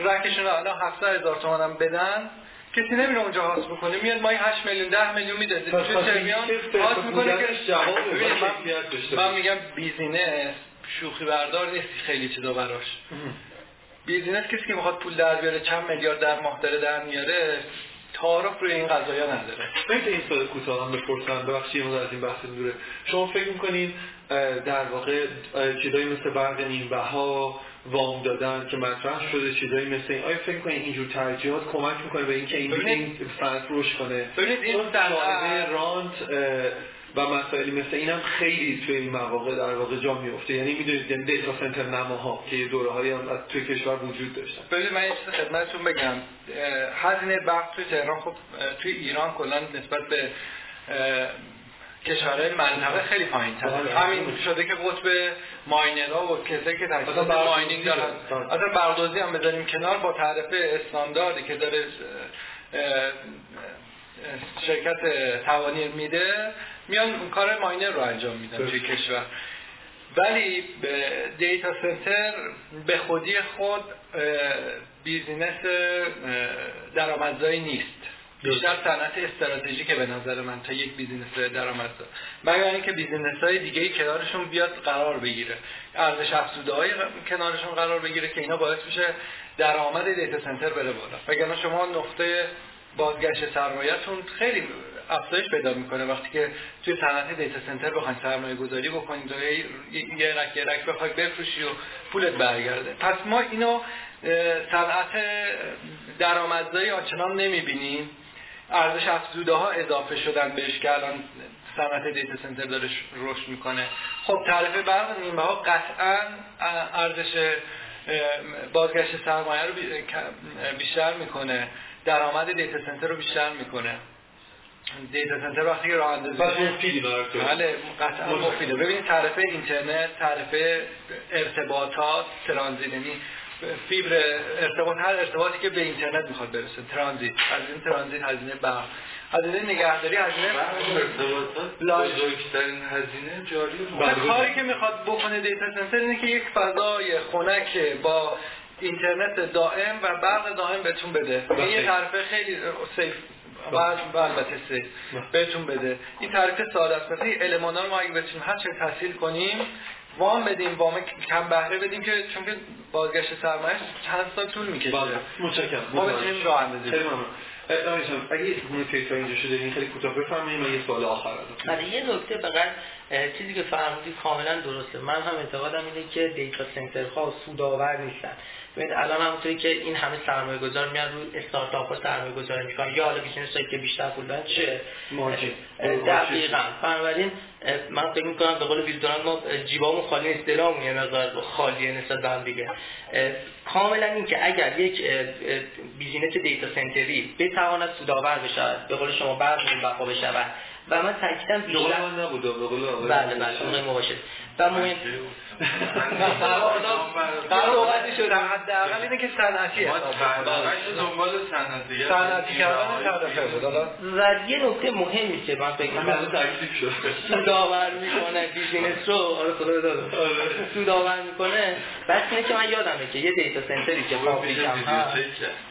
rack شون الان 700 هزار تومان هم بدن. کسی نمیره اونجا host بکنه. میاد مای 8 میلیون 10 میلیون میده. تو تبیان host می‌کنه که جواب من, من میگم business شوخی بردار نیست خیلی چیزا براش. business کسی که می‌خواد پول در بیاره چند میلیارد در ماه داره در میاره. تعارف روی این قضايا نداره. ببینید این سوال کوتاه هم بپرسم. ببخشید ما از این بحث دوره شما فکر می‌کنین در واقع چیزایی مثل برق نیم بها وام دادن که مطرح شده چیزایی مثل این آیا فکر کنید اینجور ترجیحات کمک می‌کنه به اینکه این این فنت روش کنه؟ ببینید این رانت و مسائلی مثل اینم خیلی توی این مواقع در واقع جا میفته یعنی می‌دونید یعنی دیتا سنتر نماها که دوره هایی هم توی کشور وجود داشتن. ببینید من یه چیز خدمتتون بگم. هزینه برق توی تهران خب توی ایران کلا نسبت به کشورهای منطقه خیلی پایین تر بله. همین شده که قطب ماینرها و کسایی که تجهیزات ماینینگ دارن اصلا بردازی هم بذاریم کنار با تعرفه استانداردی که داره شرکت توانی میده. میان کار ماینر رو انجام میدن توی کشور. ولی دیتا سنتر به خودی خود business درآمدزایی نیست. بیشتر صنعت استراتژیک به نظر من تا یک business درآمدزا. مگر اینکه business های دیگه ای کنارشون بیاد قرار بگیره. ارزش افزوده های کنارشون قرار بگیره که اینا باعث میشه درآمد دیتا سنتر بره بالا. وگرنه شما نقطه بازگشت سرمایه‌تون خیلی افزایش پیدا می‌کنه. وقتی که توی صنعت دیتا سنتر بخواید سرمایه گذاری بکنید و یه رک یه رک بخواید بفروشی و پولت برگرده. پس ما اینو صنعت درآمدزایی آنچنان نمی‌بینیم. ارزش افزوده ها اضافه شدن بهش که الان صنعت دیتا سنتر داره رشد می‌کنه. خب تعرفه برق نیمه ها قطعا ارزش بازگشت سرمایه رو بیشتر می‌کنه. درآمد دیتا سنتر رو بیشتر می‌کنه. دیتا سنتر وقتی راه اندازی بله قطعا مفیده. ببینید تعرفه اینترنت تعرفه ارتباطات ترانزیت یعنی فیبر ارتباط هر ارتباطی که به اینترنت می‌خواد برسه. ترانزیت. از این ترانزیت هزینه برق. هزینه نگهداری هزینه بزرگترین هزینه جاری کاری که می‌خواد بکنه دیتا سنتر اینه که یک فضای خنک با اینترنت دائم و برق دائم بهتون بده. این یه طرفه خیلی سیف. و البته سیف بهتون بده. این تعریف ساده است مثلا المانا رو ما اگه بتونیم هر چه تحصیل کنیم وام بدیم وام کم بهره بدیم که چون که بازگشت سرمایه چند سال طول می‌کشه. متشکرم. ما بتونیم راه اندازی خیلی ممنون. اگه نکته تا اینجا شده این خیلی کوتاه بفرمایید من یه سوال آخر دارم یه نکته فقط چیزی که فرمودید کاملا درسته. من هم اعتقادم اینه که دیتا سنترها سودآور نیستن. ببینید الان همونطوری که این همه سرمایه گذار میان روی استارتاپ ها سرمایه گذاری می‌کنن. یا حالا هایی که بیشتر پول دارن چه margin دقیقا. بنابراین من فکر می‌کنم به قول ویلدوران ما جیبامون خالی نیست دلامون یه مقدار خالیه نسبت به هم دیگه. کاملا این که اگر یک business دیتا سنتری بتواند سودآور بشود به قول شما بعد این بقا بشود. و من تاکیدم بیشتر نبود بله بله مباشر. و مهم قرار شده حداقل اینه که صنعتی دنبال صنعتی کردن بود و یه نکته مهمی که من فکر شد. سودآور می‌کنه business رو. آره خدا داد. سودآور می‌کنه. بس اینه که من یادمه که یه دیتا سنتری که public هم هست.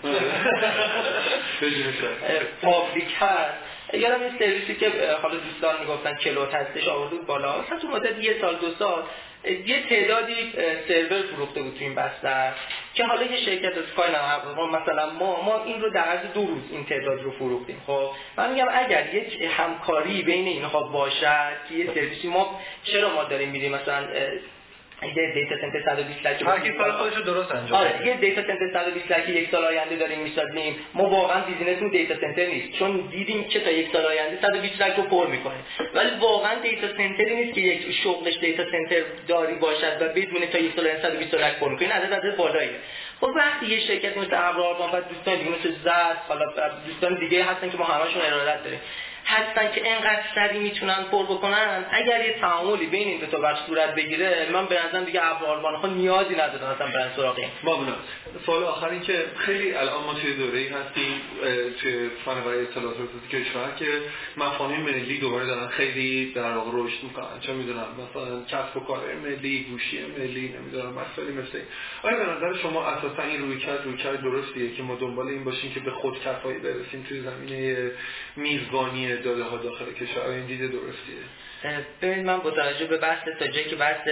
[laughs] public هست. یادم این سرویسی که حالا دوستان می‌گفتن cloud هستش آورده بالا. تو مدت یه سال دو سال یه تعدادی سرور فروخته بود تو این بستر که حالا یه شرکت اسکای ما مثلا ما ما این رو در عرض دو روز این تعداد رو فروختیم. خب من میگم اگر یک همکاری بین اینها باشد که یه سرویسی ما چرا ما داریم میریم مثلا یه دیتا سنتر 120 rack هر کی کار خودش رو درست انجام آره یه دیتا سنتر 120 rack یک سال آینده داریم می‌سازیم. ما واقعا business مون دیتا سنتر نیست. چون دیدیم که تا یک سال آینده 120 rack رو پر می‌کنه. ولی واقعا دیتا سنتری نیست که یک شغلش دیتا سنتر داری باشد و بدونه تا یک سال آینده 120 لک پر می‌کنه عدد عدد بالایی. خب وقتی یه شرکت مثل ابرار ما دوستان دیگه مثل زد حالا دوستان دیگه هستن که ما همشون ارادت داریم. هستن که انقدر سریع می‌تونن پر بکنن. اگر یه تعاملی بین این دو تا بخش صورت بگیره من به نظرم دیگه ابوالبان ها نیازی ندارن اصلا برن سراغ این. سوال آخر این که خیلی الان ما توی دوره‌ای هستیم توی فناوری اطلاعات کشور که مفاهیم ملی دوباره دارن خیلی در واقع رشد می‌کنن. چه می‌دونم مثلا کسب و کار ملی گوشی ملی نمی‌دونم مسائلی مثل آیا به نظر شما اساسا این رویکرد رویکرد درستیه که ما دنبال این باشیم که به خود کفایی برسیم توی زمینه میزبانی داده ها داخل کشور این دیده درستیه. ببینید من با توجه به بحث تا جایی که بحث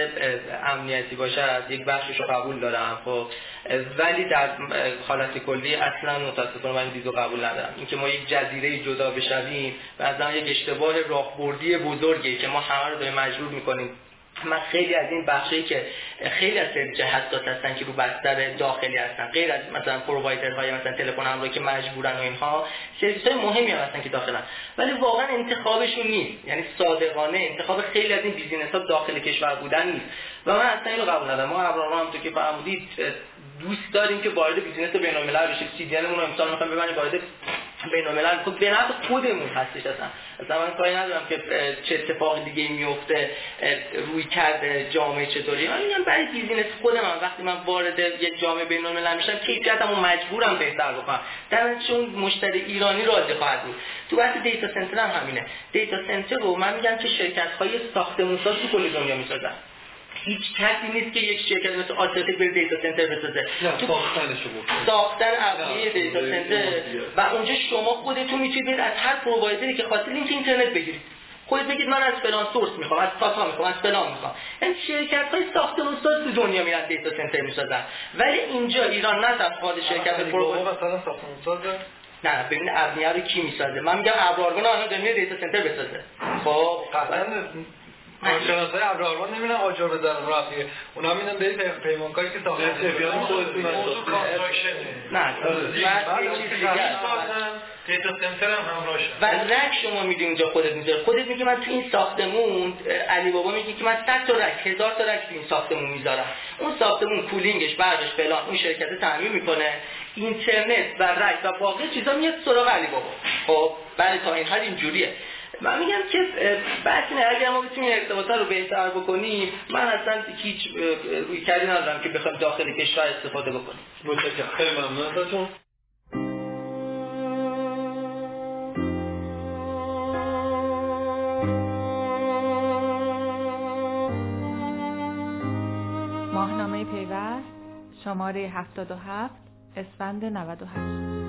امنیتی باشه از یک بخشش رو قبول دارم خب. ولی در حالت کلی اصلا متاسفانه من دیدو قبول ندارم. اینکه ما یک جزیره جدا بشویم و از یک اشتباه راهبردی بزرگی که ما همه رو داریم مجبور می‌کنیم من خیلی از این بخشی که خیلی از سرویس حساس هستن که رو بستر داخلی هستن غیر از مثلا های مثلا تلفن همراه که مجبورن و اینها سرویس های مهمی هم هستن که داخلن. ولی واقعا انتخابشون نیست. یعنی صادقانه انتخاب خیلی از این business ها داخل کشور بودن نیست. و من اصلا اینو قبول ندارم. ما ابر آروان همونطور که فرمودید دوست داریم که وارد business بین الملل بشیم. CDN رو امسال می‌خوایم ببریم وارد بین الملل خود به نفع خودمون هستش. اصلا اصلا من کاری ندارم که چه اتفاق دیگه میفته رویکرد جامعه چطوری. من میگم برای business خود من وقتی من وارد یک جامعه بین الملل میشم کیفیتمو مجبورم بهتر بکنم. در چون مشتری ایرانی راضی خواهد بود. تو بحث data center هم همینه. data center رو من میگم که شرکت های ساختمون ساز تو کل دنیا می‌سازن. هیچ کسی نیست که یک شرکت مثل آسیاتک بره data center بسازه. ساختن ابزاری data center. و اونجا شما خودتون می‌تونید از هر provider ی که خواستید لینک اینترنت بگیرید. خودت بگید من از فلان source می‌خوام از تاتا می‌خوام از فلان می‌خوام. این شرکت های ساختمون ساز تو دنیا میرن data center می‌سازن. ولی اینجا ایران نه تفاوت شرکت provider مثلا ساختمون سازه نه ببین ابنیه رو کی می‌سازه؟ من میگم ابرارگان الان داره دیتا سنتر بسازه. خب قطعا کارشناسای ابرارگان نمی‌دونن آجر بزنن رفیه. اونا می‌دونن به پیمانکاری که ساختن. موضوع کانستراکشن نه من چیز دیگه دیتا سنتر هم همراهش و رک شما می‌دونی اینجا خودت می‌ذاری. خودت میگی من تو این ساختمون علی بابا میگه که من 100 تا رک هزار تا رک تو این ساختمون می‌ذارم. اون ساختمون کولینگش برقش فلان اون شرکت تعمیر می‌کنه. اینترنت و رک و باقی چیزا میاد سراغ علی بابا. خب بله تا این حد اینجوریه. من میگم که بحث اینه اگر ما بتونیم ارتباط رو بهتر بکنیم من اصلا هیچ روی کردی ندارم که بخوایم داخل کشور استفاده بکنیم. متشکرم خیلی ممنون ازتون. ماهنامه پیوست شماره 77 اسفند 98